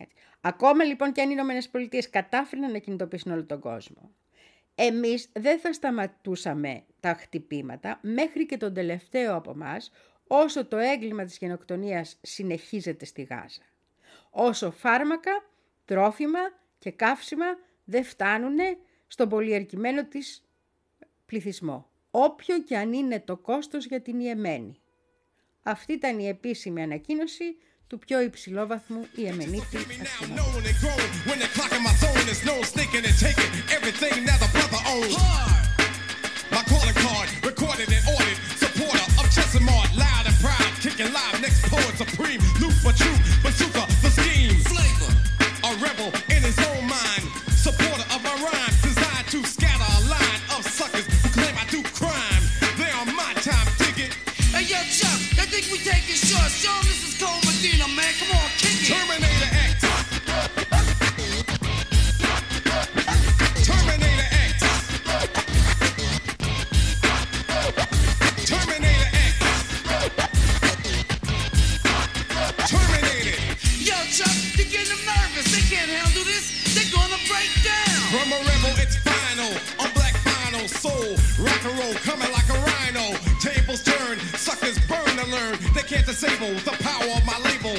έτσι. Ακόμα λοιπόν και αν οι Ηνωμένες Πολιτείες κατάφερναν να κινητοποιήσουν όλο τον κόσμο. εμείς δεν θα σταματούσαμε τα χτυπήματα μέχρι και τον τελευταίο από εμάς, όσο το έγκλημα της γενοκτονίας συνεχίζεται στη Γάζα. Όσο φάρμακα, τρόφιμα και καύσιμα δεν φτάνουν στον πολιερκημένο της πληθυσμό, όποιο και αν είναι το κόστος για την Ιεμένη. Αυτή ήταν η επίσημη ανακοίνωση του πιο υψηλόβαθμου Ιεμενίτη My kicking live, next poet supreme, loop for truth, bazooka, the scheme, flavor, a rebel in his own mind, supporter of my rhymes, designed to scatter a line of suckers who claim I do crime. They are my time, ticket. Hey yo, Chuck, I think we taking short. Show this disable the power of my label.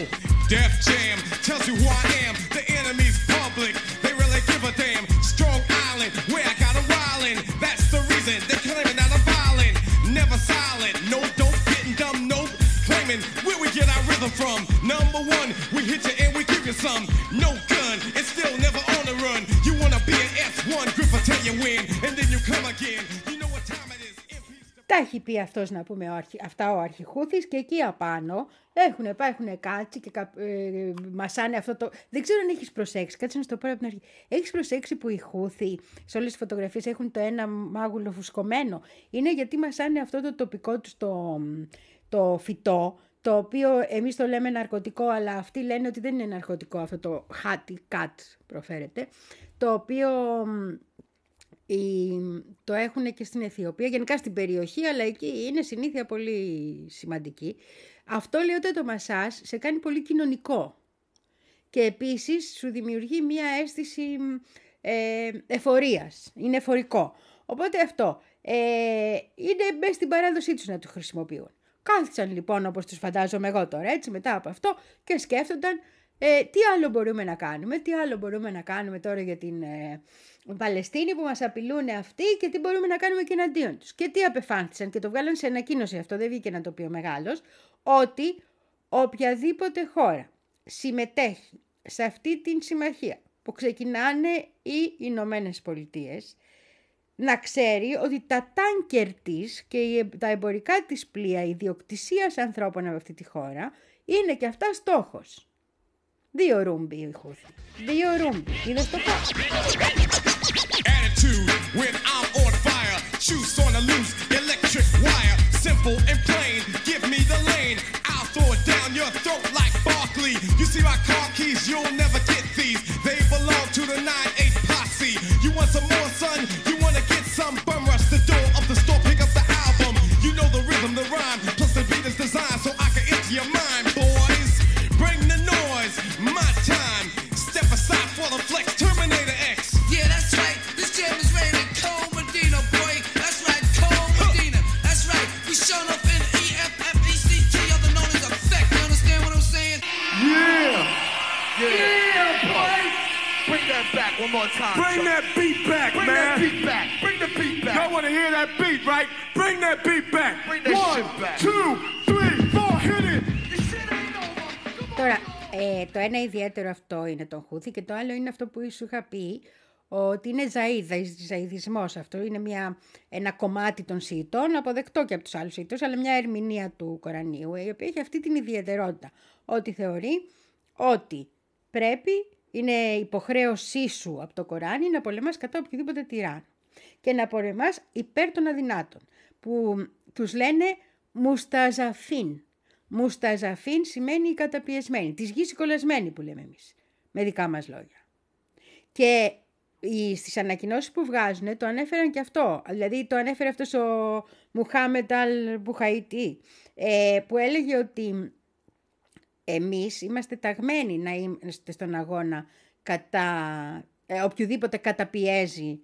Def Jam tells you who I am. The enemy's public. They really give a damn. Strong Island, where I got a wildin'. That's the reason they're claiming that I'm violent. Never silent. No dope, getting dumb, nope. Claiming where we get our rhythm from. Number one, we hit you and we give you some. No gun, and still never on the run. You wanna be an S1, grip Tell you win. And then you come again. Τα έχει πει αυτός να πούμε ο αρχι... αυτά ο αρχιχούθης και εκεί απάνω έχουν πάει, έχουν κάτσει και κα... ε, μασάνε αυτό το... Δεν ξέρω αν έχεις προσέξει, κάτσε να σου το πω από την αρχή. Έχεις προσέξει που οι χούθοι σε όλες τις φωτογραφίες έχουν το ένα μάγουλο φουσκωμένο; Είναι γιατί μασάνε αυτό το τοπικό τους το, το φυτό, το οποίο εμείς το λέμε ναρκωτικό, αλλά αυτοί λένε ότι δεν είναι ναρκωτικό αυτό το χάτι κατ προφέρεται, το οποίο μ, η- το έχουν και στην Αιθιοπία, γενικά στην περιοχή, αλλά εκεί είναι συνήθεια πολύ σημαντική. Αυτό λέει ότι το μασάζ σε κάνει πολύ κοινωνικό και επίσης σου δημιουργεί μία αίσθηση μ, ε, εφορίας, είναι εφορικό. Οπότε αυτό ε, είναι μέσα στην παράδοσή τους να το χρησιμοποιούν. Κάθισαν λοιπόν όπως τους φαντάζομαι εγώ τώρα έτσι μετά από αυτό και σκέφτονταν ε, τι άλλο μπορούμε να κάνουμε, τι άλλο μπορούμε να κάνουμε τώρα για την ε, Παλαιστίνη που μας απειλούν αυτοί και τι μπορούμε να κάνουμε και εναντίον τους. Και τι απεφάνθησαν και το βγάλαν σε ανακοίνωση αυτό, δεν βγήκε να το πει ο μεγάλος, ότι οποιαδήποτε χώρα συμμετέχει σε αυτή την συμμαχία που ξεκινάνε οι Ηνωμένε Πολιτείες, να ξέρει ότι τα τάνκερ της και οι- τα εμπορικά της πλοία ιδιοκτησίας ανθρώπων από αυτή τη χώρα είναι και αυτά στόχος. Diyorum Bey hijos. Diyorum Bey. Y les toca. Attitude when I'm on fire. Shoes on a loose electric wire. Simple and plain. Give me the lane. I'll throw it down your throat like Barkley. You see my car keys, you'll never get these. They belong to the 9-8 posse. You want some more, son? You wanna get some? Bum rush the door of the store, pick up the album. You know the rhythm, the rhyme, plus the beat is designed so I can enter your mind. More time. Bring Chuck. that beat back, Bring man. that beat back. Bring the beat back. Y'all want to hear that beat, right? Bring that beat back. Bring that One, shit back. two, three, four, hit it. This shit ain't over. Τώρα, ε, το ένα ιδιαίτερο αυτό είναι τον Χούθη και το άλλο είναι αυτό που σου είχα πει ότι είναι ζαΐδα, ζαΐδισμός αυτό. Είναι μια, ένα κομμάτι των Σιητών, αποδεκτό και από τους άλλους Σιητούς, αλλά μια ερμηνεία του Κορανίου, η οποία έχει αυτή την ιδιαιτερότητα. Ότι θεωρεί ότι πρέπει, είναι υποχρέωσή σου από το Κοράνι να πολεμάς κατά οποιοδήποτε τυράννο και να πολεμάς υπέρ των αδυνάτων, που τους λένε μουσταζαφίν. Μουσταζαφίν σημαίνει η καταπιεσμένη, της γης η κολλασμένη που λέμε εμείς, με δικά μας λόγια. Και οι, στις ανακοινώσεις που βγάζουν το ανέφεραν και αυτό. Δηλαδή το ανέφερε αυτός ο Μουχάμετ Αλ Μπουχαϊτή ε, που έλεγε ότι εμείς είμαστε ταγμένοι να είμαστε στον αγώνα κατά ε, οποιοδήποτε καταπιέζει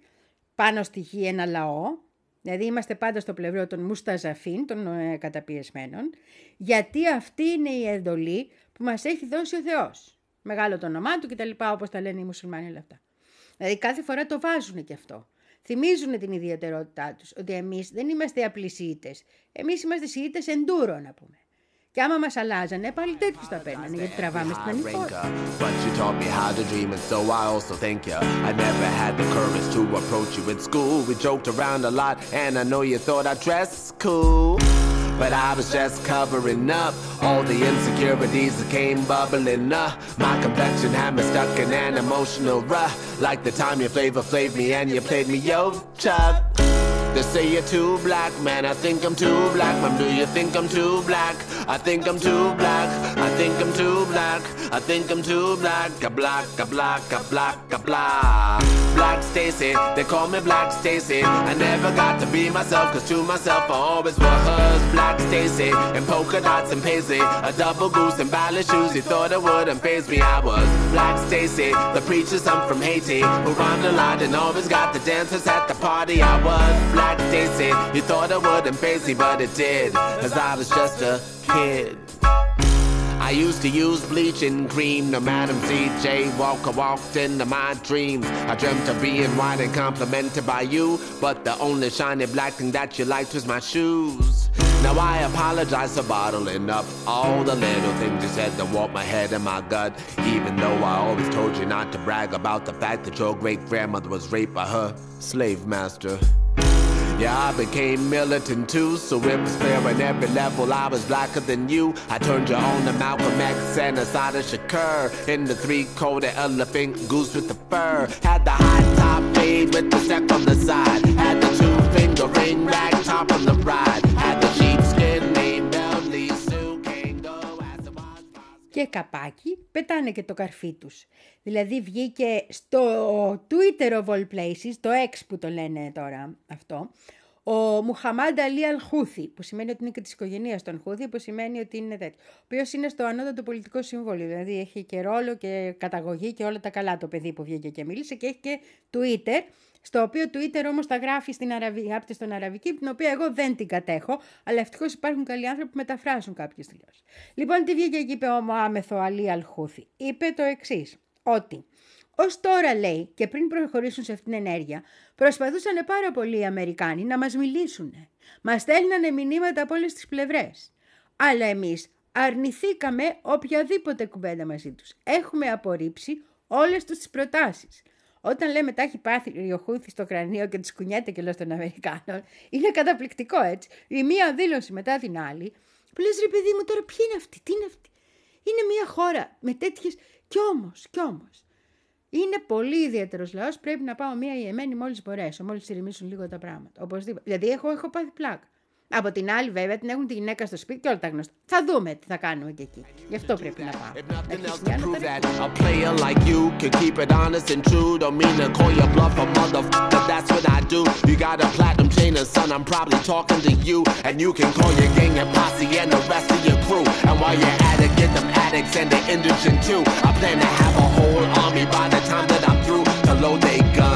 πάνω στη γη ένα λαό, δηλαδή είμαστε πάντα στο πλευρό των μουσταζαφίν, των ε, καταπιεσμένων, γιατί αυτή είναι η εντολή που μας έχει δώσει ο Θεός. Μεγάλο το όνομά του κτλ. όπως τα λένε οι μουσουλμάνοι όλα αυτά. Δηλαδή κάθε φορά το βάζουν και αυτό. Θυμίζουν την ιδιαιτερότητά τους, ότι εμείς δεν είμαστε απλοί Σιήτες. Εμείς είμαστε Σιήτες εντούρο να πούμε. Και άμα μας αλλάζανε, πάλι τέτοιους τα παίρνανε, γιατί τραβάμε στην ανηφόρα. But you taught me how to dream, and so I also thank you. I never had the courage to approach you at school. We joked around a lot, and I know you thought I dressed cool. But I was just covering up all the insecurities that came bubbling up. My complexion had me stuck in an emotional rut. Like the time you flavor flaved me and you played me yo Chuck. They say you're too black, man. I think I'm too black, man. Do you think I'm too black? I think I'm too black. I think I'm too black. I think I'm too black. A black, a black, a black, a black. Black Stacy, they call me Black Stacy. I never got to be myself, cause to myself I always was Black Stacy. And polka dots and paisley. A double goose and ballet shoes. You thought it wouldn't phase me. I was Black Stacy, the preacher, son from Haiti. Who rhymed a lot and always got the dancers at the party. I was Black Stacy. You thought I wouldn't phase me, but it did. Cause I was just a kid. I used to use bleaching cream. No Madam CJ Walker walked into my dreams. I dreamt of being white and complimented by you. But the only shiny black thing that you liked was my shoes. Now I apologize for bottling up all the little things you said that warped my head and my gut. Even though I always told you not to brag about the fact that your great grandmother was raped by her slave master. Yeah, I became militant too, so it was fair on every level. I was blacker than you. I turned you on to Malcolm X and Asada Shakur. In the three-coated elephant goose with the fur. Had the high top fade with the step on the side. Had the two-finger ring rag top on the ride. Και καπάκι, πετάνε και το καρφί τους. Δηλαδή βγήκε στο Twitter of all places, το X που το λένε τώρα αυτό, ο Μουχαμάντα Αλή Αλχούθη, που σημαίνει ότι είναι και της οικογένειας των Χούθη, που σημαίνει ότι είναι τέτοιο. Ο οποίος είναι στο ανώτατο πολιτικό συμβόλιο. Δηλαδή έχει και ρόλο και καταγωγή και όλα τα καλά το παιδί που βγήκε και μίλησε και έχει και Twitter, στο οποίο Twitter όμως τα γράφει στην Αραβική, γράφεται στον Αραβική, την οποία εγώ δεν την κατέχω, αλλά ευτυχώς υπάρχουν καλοί άνθρωποι που μεταφράζουν κάποιες δηλώσεις. Λοιπόν, τι βγήκε και είπε ο Μωάμεθο Αλή Αλχούθη. Είπε το εξής ότι Ω τώρα λέει και πριν προχωρήσουν σε αυτήν την ενέργεια, προσπαθούσαν πάρα πολλοί οι Αμερικάνοι να μας μιλήσουν. Μας στέλνανε μηνύματα από όλες τις πλευρές. Αλλά εμείς αρνηθήκαμε οποιαδήποτε κουβέντα μαζί τους. Έχουμε απορρίψει όλες τους τις προτάσεις. Όταν λέμε τα έχει πάθει ο Χούθης στο κρανίο και τη κουνιέται και λέω των Αμερικάνων, είναι καταπληκτικό έτσι. Η μία δήλωση μετά την άλλη, που λες ρε παιδί μου τώρα ποιοι είναι αυτοί, τι είναι αυτοί. Είναι μια χώρα με τέτοιες, κι όμως, κι όμως. Είναι πολύ ιδιαίτερος λαός. Πρέπει να πάω μία ιεμένη μόλις μπορέσω, μόλις ηρεμήσουν λίγο τα πράγματα. Οπωσδήποτε. Δηλαδή, έχω, έχω πάθει πλάκα. Από την άλλη, βέβαια, την έχουν τη γυναίκα στο σπίτι και όλα τα γνωστά. Θα δούμε τι θα κάνουμε και εκεί. Γι' αυτό πρέπει να πάω. If Να nothing To get them addicts and the indigent too. I plan to have a whole army by the time that I'm through to load they gun.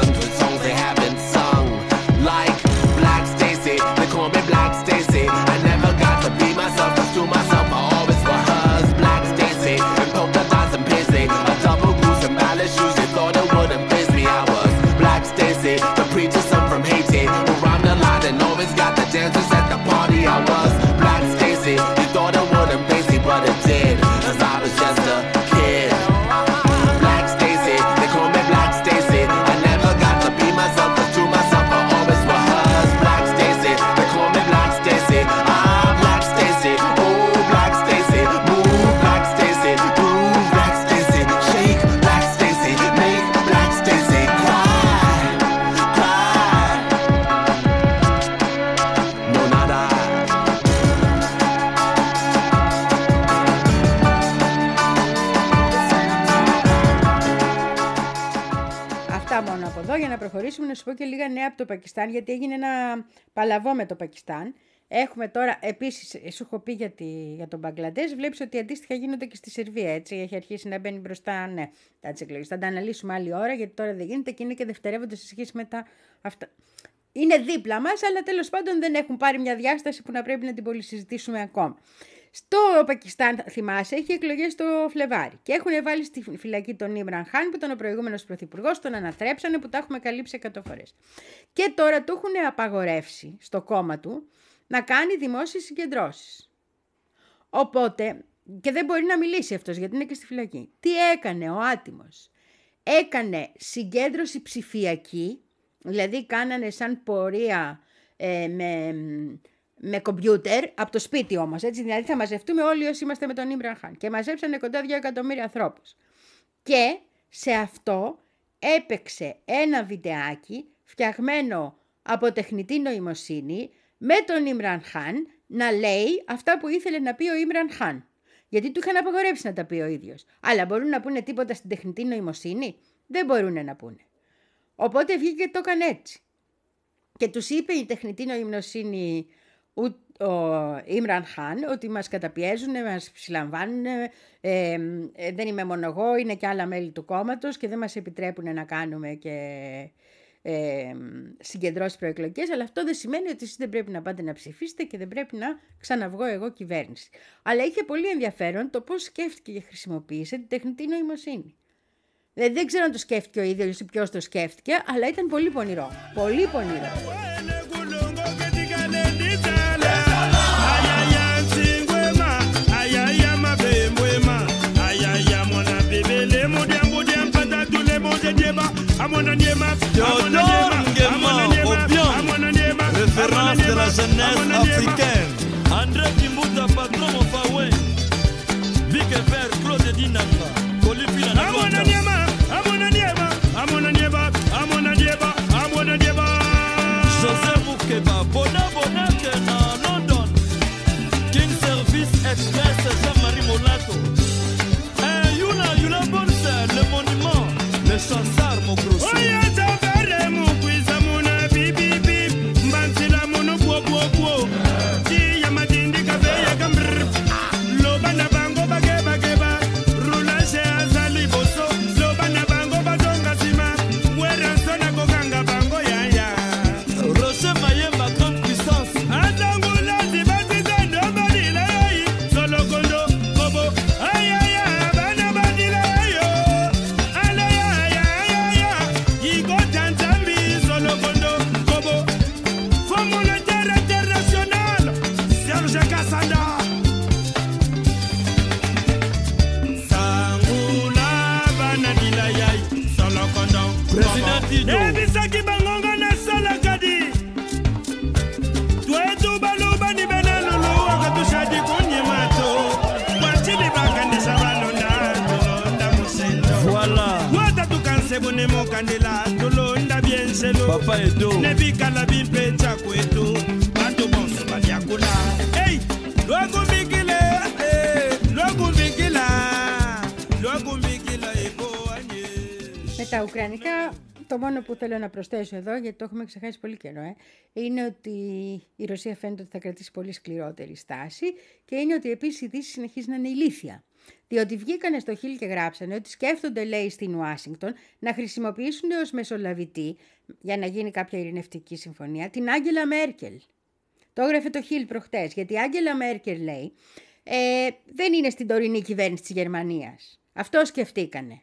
Από εδώ για να προχωρήσουμε να σου πω και λίγα νέα από το Πακιστάν γιατί έγινε ένα παλαβό με το Πακιστάν. Έχουμε τώρα, επίσης, σου έχω πει για, τη, για τον Μπαγκλαντές, βλέπεις ότι αντίστοιχα γίνονται και στη Σερβία, έτσι, έχει αρχίσει να μπαίνει μπροστά, ναι, τα τις εκλογές. Θα τα αναλύσουμε άλλη ώρα, γιατί τώρα δεν γίνεται και είναι και δευτερεύονται σε σχέση με τα αυτά. Είναι δίπλα μας, αλλά τέλος πάντων δεν έχουν πάρει μια διάσταση που να πρέπει να την πολυσυζητήσουμε ακόμα. Στο Πακιστάν, θυμάσαι, έχει εκλογές το Φλεβάρι και έχουν βάλει στη φυλακή τον Ήμραν Χάν που ήταν ο προηγούμενος πρωθυπουργός, τον ανατρέψανε που τα έχουμε καλύψει 100 φορές. Και τώρα του έχουν απαγορεύσει στο κόμμα του να κάνει δημόσιες συγκεντρώσεις. Οπότε, και δεν μπορεί να μιλήσει αυτός γιατί είναι και στη φυλακή. Τι έκανε ο άτιμος; Έκανε συγκέντρωση ψηφιακή, δηλαδή κάνανε σαν πορεία ε, με, με κομπιούτερ, από το σπίτι όμως, έτσι, δηλαδή θα μαζευτούμε όλοι όσοι είμαστε με τον Ιμπραν Χάν και μαζέψανε κοντά 2 εκατομμύρια ανθρώπους. Και σε αυτό έπαιξε ένα βιντεάκι φτιαγμένο από τεχνητή νοημοσύνη με τον Ιμραν Χάν να λέει αυτά που ήθελε να πει ο Ιμραν Χάν. Γιατί του είχαν απαγορέψει να τα πει ο ίδιος. Αλλά μπορούν να πούνε τίποτα στην τεχνητή νοημοσύνη; Δεν μπορούν να πούνε. Οπότε βγήκε και το έκανε έτσι. Και τους είπε η τεχνητή νοημοσύνη ο Ιμραν Χάν ότι μας καταπιέζουν, μας συλλαμβάνουν, ε, ε, δεν είμαι μόνο εγώ, είναι και άλλα μέλη του κόμματος και δεν μας επιτρέπουν να κάνουμε και ε, συγκεντρώσει προεκλογικέ, αλλά αυτό δεν σημαίνει ότι εσεί δεν πρέπει να πάτε να ψηφίσετε και δεν πρέπει να ξαναβγώ εγώ κυβέρνηση. Αλλά είχε πολύ ενδιαφέρον το πώ σκέφτηκε και χρησιμοποίησε την τεχνητή νοημοσύνη. Δηλαδή δεν ξέρω αν το σκέφτηκε ο ίδιο ή ποιο το σκέφτηκε, αλλά ήταν πολύ πονηρό. Πολύ πονηρό. Théodore Nguema, Obiang, référence de la jeunesse africaine. André Kimbuta, patron Mofawe. Big Ver, Claude Dinanga, Colipina Nagota. José Moukeba, Bona wata tukansebu ne mokandela tulonda byenselo Papa Edo. ne bikala bimpeca kwetu bantu bonso babyakula ei lwakumbikile eh, lwakumbikila lwakumbikila ikoanye Με τα ουκρανικά, το μόνο που θέλω να προσθέσω εδώ, γιατί το έχουμε ξεχάσει πολύ καιρό, ε, είναι ότι η Ρωσία φαίνεται ότι θα κρατήσει πολύ σκληρότερη στάση και είναι ότι επίσης η Δύση συνεχίζει να είναι ηλίθια. Διότι βγήκανε στο Χίλ και γράψανε ότι σκέφτονται, λέει, στην Ουάσιγκτον να χρησιμοποιήσουν ως μεσολαβητή, για να γίνει κάποια ειρηνευτική συμφωνία, την Άγγελα Μέρκελ. Το έγραφε το Χιλ προχτές, γιατί η Άγγελα Μέρκελ λέει ε, δεν είναι στην τωρινή κυβέρνηση της Γερμανίας. Αυτό σκεφτήκανε.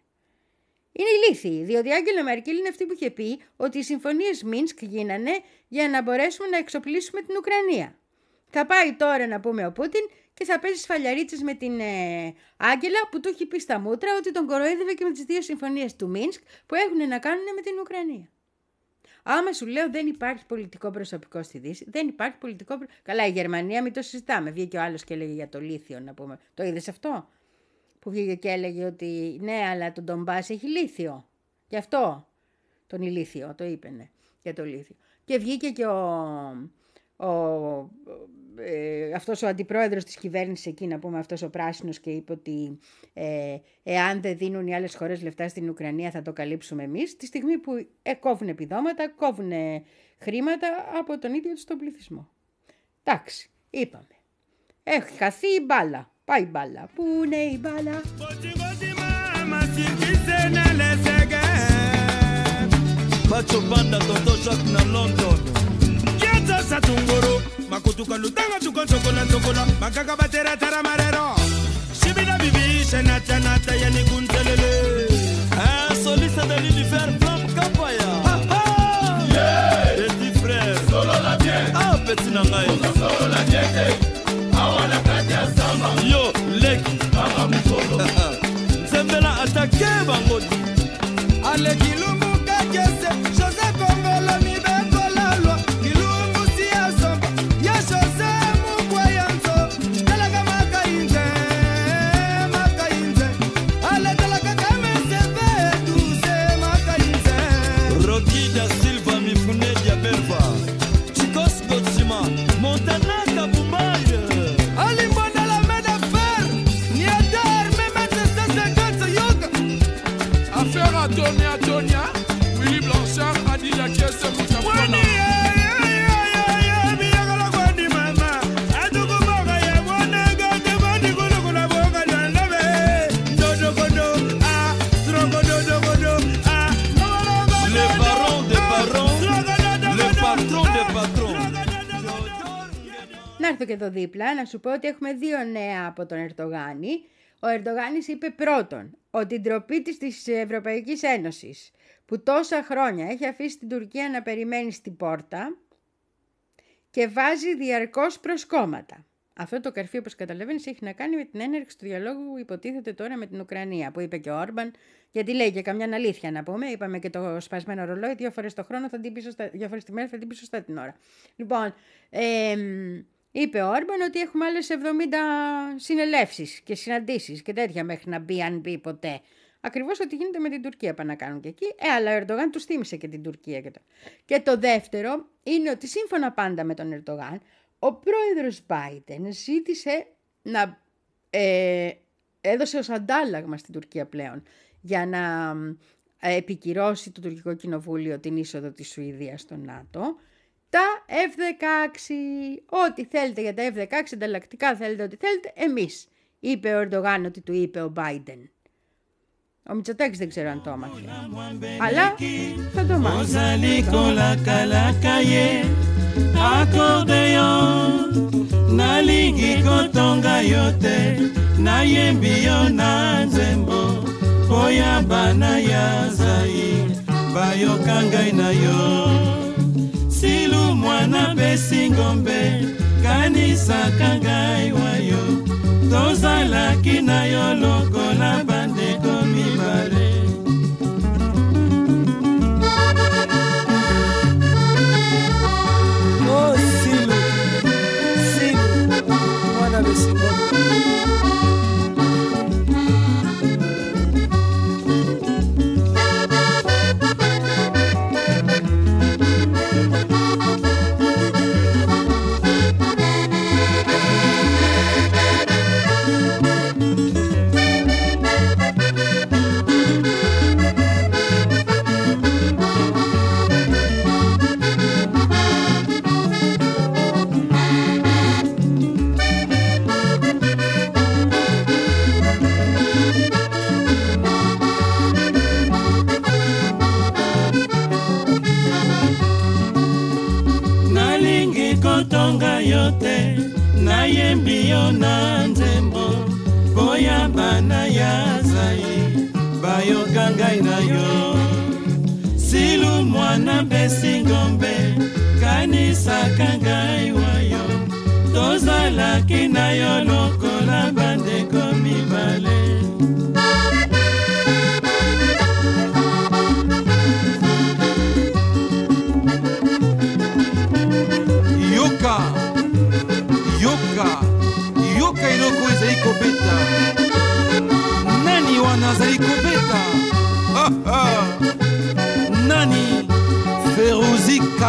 Είναι ηλίθιοι, διότι η Άγγελα Μέρκελ είναι αυτή που είχε πει ότι οι συμφωνίες Μίνσκ γίνανε για να μπορέσουμε να εξοπλίσουμε την Ουκρανία. Θα πάει τώρα να πούμε ο Πούτιν και θα παίζεις σφαλιαρίτσες με την ε, Άγγελα που του έχει πει στα μούτρα ότι τον κοροϊδεύε και με τις δύο συμφωνίες του Μίνσκ που έχουν να κάνουν με την Ουκρανία. Άμα σου λέω δεν υπάρχει πολιτικό προσωπικό στη Δύση, δεν υπάρχει πολιτικό προ... Καλά, η Γερμανία μην το συζητάμε. Βγήκε ο άλλος και έλεγε για το λίθιο, να πούμε. Το είδες αυτό; Που βγήκε και έλεγε ότι ναι, αλλά το Ντομπάς έχει λίθιο. Γι' αυτό τον ηλίθιο, το είπαινε για το λίθιο. Και βγήκε και ο, ο, ε, αυτός ο αντιπρόεδρος της κυβέρνησης εκεί, να πούμε αυτός ο πράσινος και είπε ότι ε, εάν δεν δίνουν οι άλλες χώρες λεφτά στην Ουκρανία θα το καλύψουμε εμείς, τη στιγμή που ε, κόβουν επιδόματα, κόβουν χρήματα από τον ίδιο τους τον πληθυσμό. Εντάξει, είπαμε. Έχει χαθεί η μπάλα. Πάει η μπάλα. Πού είναι η μπάλα; bacho banda toto jacques na london sasa tunguru makutuka lutanga tukonsokola nsokola makaka bateratara marero. Shibina bibi shanatanata yanikuntelele eh, soliste de l'univers Flamme Kapaya Petit frère. Solola bien Ah petit nangai. Solola bien Awana katia samba. Yo leki Mama mukolo Nzembela atake bango. Δίπλα να σου πω ότι έχουμε δύο νέα από τον Ερντογάνη. Ο Ερντογάνης είπε πρώτον ότι η ντροπή της της Ευρωπαϊκής Ένωσης που τόσα χρόνια έχει αφήσει την Τουρκία να περιμένει στην πόρτα και βάζει διαρκώς προσκόμματα. Αυτό το καρφί, όπως καταλαβαίνεις, έχει να κάνει με την έναρξη του διαλόγου που υποτίθεται τώρα με την Ουκρανία, που είπε και ο Όρμπαν, γιατί λέει και καμιά αλήθεια να πούμε. Είπαμε και το σπασμένο ρολόι, δύο φορές το χρόνο θα την πει σωστά, δύο φορές τη μέρα θα την πει σωστά την ώρα. Λοιπόν, εμ, είπε ο Όρμπαν ότι έχουμε άλλες 70 συνελεύσεις και συναντήσεις και τέτοια μέχρι να μπει, αν μπει ποτέ. Ακριβώς ό,τι γίνεται με την Τουρκία πάνε να κάνουν και εκεί. Ε, αλλά ο Ερντογάν τους θύμισε και την Τουρκία. Και το, και το δεύτερο είναι ότι σύμφωνα πάντα με τον Ερντογάν, ο πρόεδρος Biden ζήτησε να ε, έδωσε ως αντάλλαγμα στην Τουρκία πλέον για να ε, επικυρώσει το τουρκικό κοινοβούλιο την είσοδο της Σουηδίας στο ΝΑΤΟ τα F-16. Ό,τι θέλετε για τα F-16, ανταλλακτικά θέλετε ό,τι θέλετε, εμείς. Είπε ο Ερντογάν ότι του είπε ο Biden. Ο Μητσοτάκης δεν ξέρω αν το έμαθε. Αλλά θα το μάθει. ozali kolakalaka ye akordeon nalingi kotonga yo te silu mwana pesi ngombe kanisaka ngai wayo tozalaki na yo lokola bandeko ngai na yo. Silu mwana besi ngombe kanisaka ngai wayo. Tozalaki na yo lokola bandeko mibale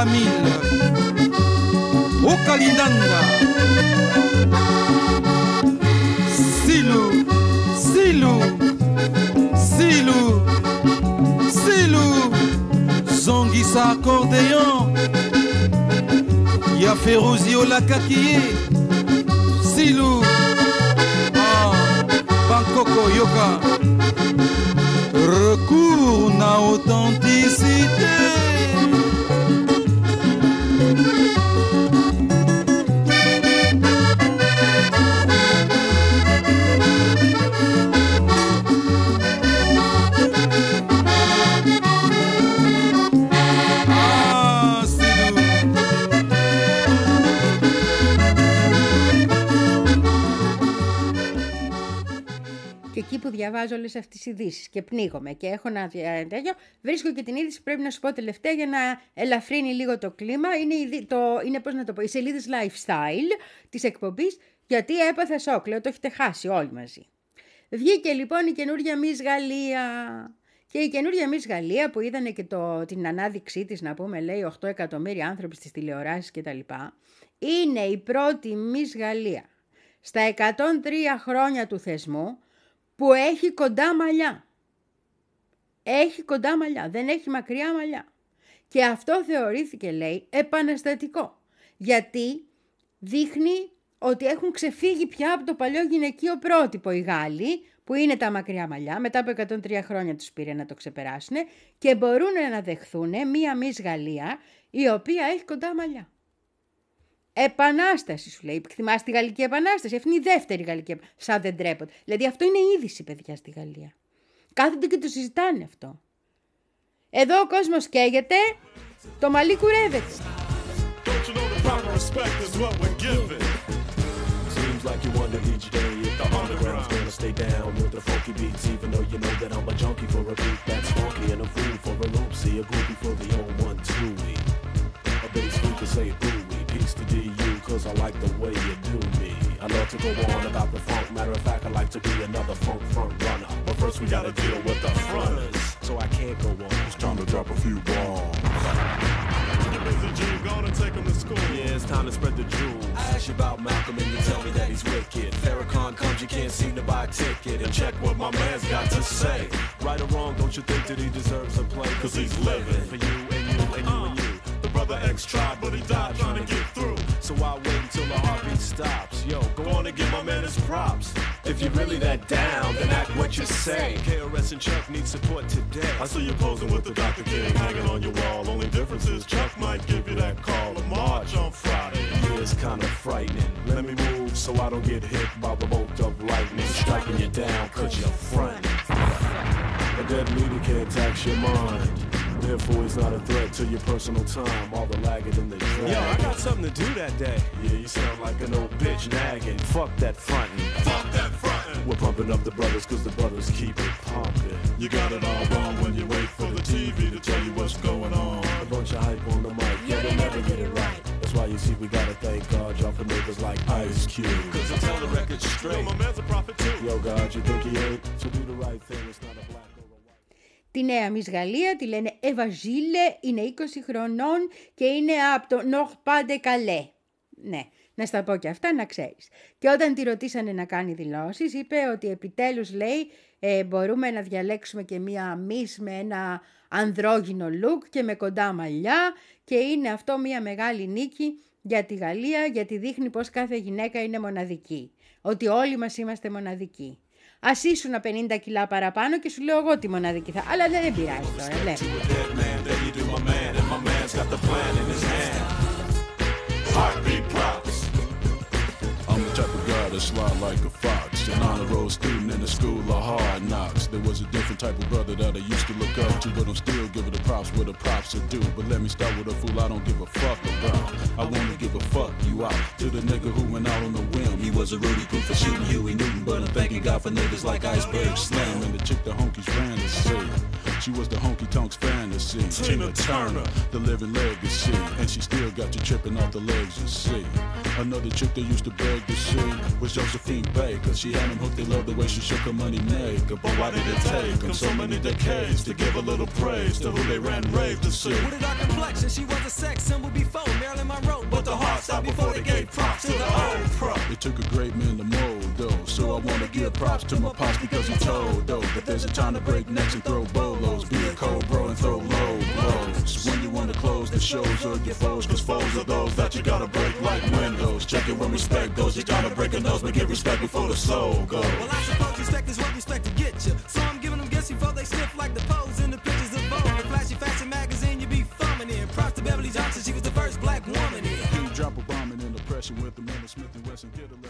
Amil, Okalindanga, Silou, Silou, Silou, Silou, Zongisa accordéon, Ya Ferrozi Olakakie, Silou, ah, Yoka, recours na authenticité. Διαβάζω όλες αυτές τις ειδήσεις και πνίγομαι και έχω ένα δια- τέτοιο, βρίσκω και την είδηση που πρέπει να σου πω τελευταία για να ελαφρύνει λίγο το κλίμα. Είναι, η δι- το, είναι πώς να το πω, οι σελίδε lifestyle της εκπομπής, γιατί έπαθα σοκ. Λέω, το έχετε χάσει όλοι μαζί. Βγήκε λοιπόν η καινούργια Miss Γαλλία. Και η καινούργια Miss Γαλλία που είδανε και το, την ανάδειξή της, να πούμε, λέει 8 εκατομμύρια άνθρωποι στις τηλεοράσεις κτλ. Είναι η πρώτη Miss Γαλλία στα 103 χρόνια του θεσμού που έχει κοντά μαλλιά. Έχει κοντά μαλλιά, δεν έχει μακριά μαλλιά. Και αυτό θεωρήθηκε, λέει, επαναστατικό. Γιατί δείχνει ότι έχουν ξεφύγει πια από το παλιό γυναικείο πρότυπο οι Γάλλοι, που είναι τα μακριά μαλλιά, μετά από 103 χρόνια τους πήρε να το ξεπεράσουν και μπορούν να δεχθούν μία μης Γαλλία η οποία έχει κοντά μαλλιά. Επανάσταση, σου λέει. Θυμάστε τη Γαλλική Επανάσταση. Αυτή είναι η δεύτερη Γαλλική Επανάσταση. Σαν δεν τρέπονται. Δηλαδή αυτό είναι είδηση, παιδιά, στη Γαλλία. Κάθονται και το συζητάνε αυτό. Εδώ ο κόσμος καίγεται. Το μαλλί κουρεύεται. Like To cause I like the way you do me. I love to go on about the funk. Matter of fact, I like to be another funk front runner. But first, we gotta deal with the fronters. So I can't go on. It's time to drop a few bombs. Busy, G. Gonna take him to school. Yeah, it's time to spread the jewels. I ask you about Malcolm and you tell me that he's wicked. Farrakhan comes, you can't seem to buy a ticket. And check what my man's got to say. Right or wrong, don't you think that he deserves a play? Cause he's living. For you and you and you and you. The brother X tried, but he died trying to get through. So I wait until the heartbeat stops. Yo, go on and give my man his props. If you're really that down, then act what you say. KRS and Chuck need support today. I see you posing with the Dr. King hanging on your wall. Only difference is Chuck might give you that call to march on Friday. Yeah, it's kinda frightening. Let me move so I don't get hit by the bolt of lightning. Striking you down cause you're fronting. A dead leader can't tax your mind. Therefore, he's not a threat to your personal time. All the lagging in the drag. Yo, I got something to do that day. Yeah, you sound like an old bitch nagging. Fuck that frontin'. Fuck that frontin'. We're pumping up the brothers cause the brothers keep it pumping. You got it all wrong when you wait for the TV to tell you what's going on. A bunch of hype on the mic, yeah, they never get it right. That's why you see we gotta thank God, y'all for niggas like Ice Cube. Cause I tell the record straight. Yo, my man's a prophet too. Yo, God, you think he ain't? So do the right thing, it's not a black or a white. Τη νέα Miss Γαλλία τη λένε Εύα Ζήλε, είναι 20 χρονών και είναι από το Νοχ Πάντε Καλέ. Ναι, να στα πω και αυτά να ξέρεις. Και όταν τη ρωτήσανε να κάνει δηλώσεις, είπε ότι επιτέλους λέει ε, μπορούμε να διαλέξουμε και μία Miss με ένα ανδρόγυνο look και με κοντά μαλλιά και είναι αυτό μία μεγάλη νίκη για τη Γαλλία γιατί δείχνει πως κάθε γυναίκα είναι μοναδική. Ότι όλοι μας είμαστε μοναδικοί. Α ήσουν 50 κιλά παραπάνω και σου λέω εγώ τη μοναδική θα. Αλλά δεν, δεν πειράζει τώρα, λέμε. To a dead man, then you do my man, and my man's got the plan in his hand. Heartbeat props. I'm the type of guy that slide like a fox. An honor roll student in the school of hard knocks. There was a different type of brother that I used to look up to, but I'm still giving the props where the props are due. But let me start with a fool I don't give a fuck about. I wanna give a fuck you out to the nigga who went out on the whim. He was a Rudy proof for shooting Huey Newton, but I'm thanking God for niggas like Iceberg Slim and the chick the honkies ran to see. She was the honky tonks fantasy. Tina Turner, the living legacy, and she still got you tripping off the legs you see. Another chick they used to beg to see was Josephine Baker. She them hooked, they loved the way she shook her money maker. But why did it take them so many decades to give a little praise to who they ran rave to see? With a dark complexion, she was a sex symbol before Marilyn Monroe. But the heart stopped before they gave props to the old pro. It took a great man to mold though. So I wanna give props to my pops because he told though that there's a time to break necks and throw bolos. Be a cold bro and throw low blows. When you wanna close the shows of your foes, cause foes are those that you gotta break like windows. Check it when respect goes, you gotta break a nose, but give respect before the soul goes. Well, I suppose respect is what respect to get you. So I'm giving them gifts before they sniff like the pose in the pictures of Vogue. The flashy fashion magazine you be thumbing in. Props to Beverly Johnson, she was the first black woman in. You drop a bomb in the depression with the of Smith and Wesson. Get a lesson that you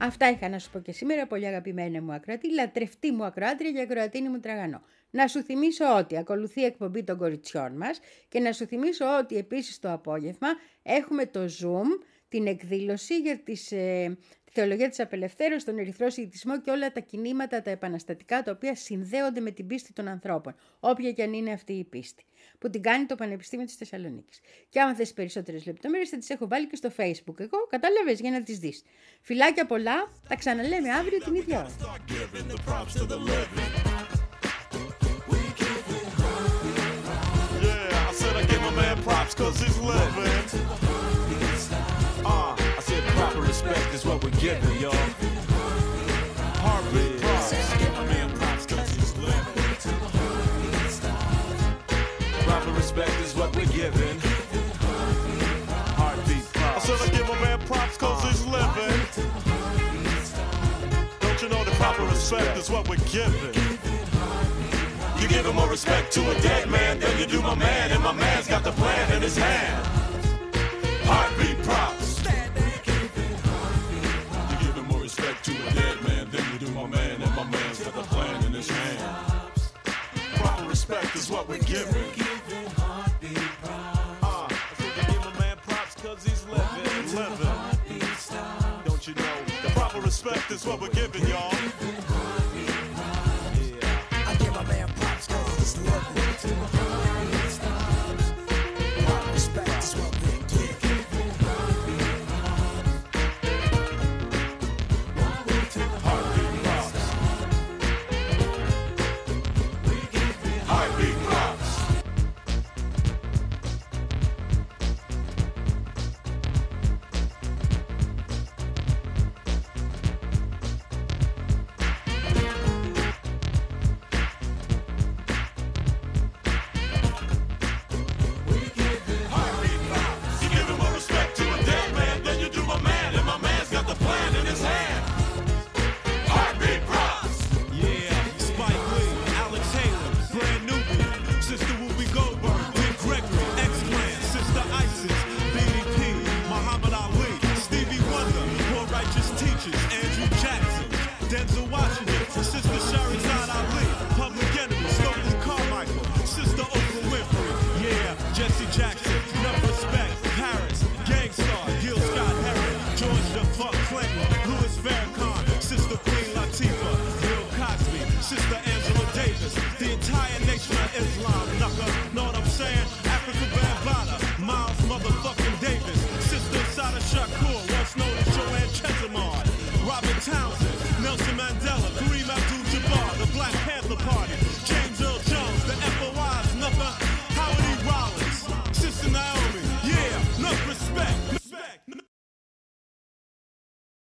Αυτά είχα να σου πω και σήμερα, πολύ αγαπημένη μου ακροατή, λατρευτή μου ακροάτρια και ακροατίνη μου τραγανό. Να σου θυμίσω ότι ακολουθεί η εκπομπή των κοριτσιών μας και να σου θυμίσω ότι επίσης το απόγευμα έχουμε το Zoom, την εκδήλωση για τις, ε, τη θεολογία της απελευθέρωσης, τον ερυθρό συγητισμό και όλα τα κινήματα, τα επαναστατικά, τα οποία συνδέονται με την πίστη των ανθρώπων, όποια και αν είναι αυτή η πίστη, που την κάνει το Πανεπιστήμιο της Θεσσαλονίκης. Και άμα θες περισσότερες λεπτομέρειες θα τις έχω βάλει και στο Facebook. Εγώ κατάλαβες για να τις δεις. Φιλάκια πολλά, τα ξαναλέμε αύριο την ίδια ώρα. Respect is what we're giving. Heartbeat I said I give my man props cause he's living. Don't you know that proper respect is what we're giving? You giving more respect to a dead man than you do my man, and my man's got the plan in his hand. Heartbeat props. You giving more respect to a dead man than you do my man, and my man's got the plan in his hand. Proper respect is what we're giving. Uh, give my man he's living, living. Don't you know? The proper respect is what we're giving, y'all. Yeah. I give my man props cause he's living.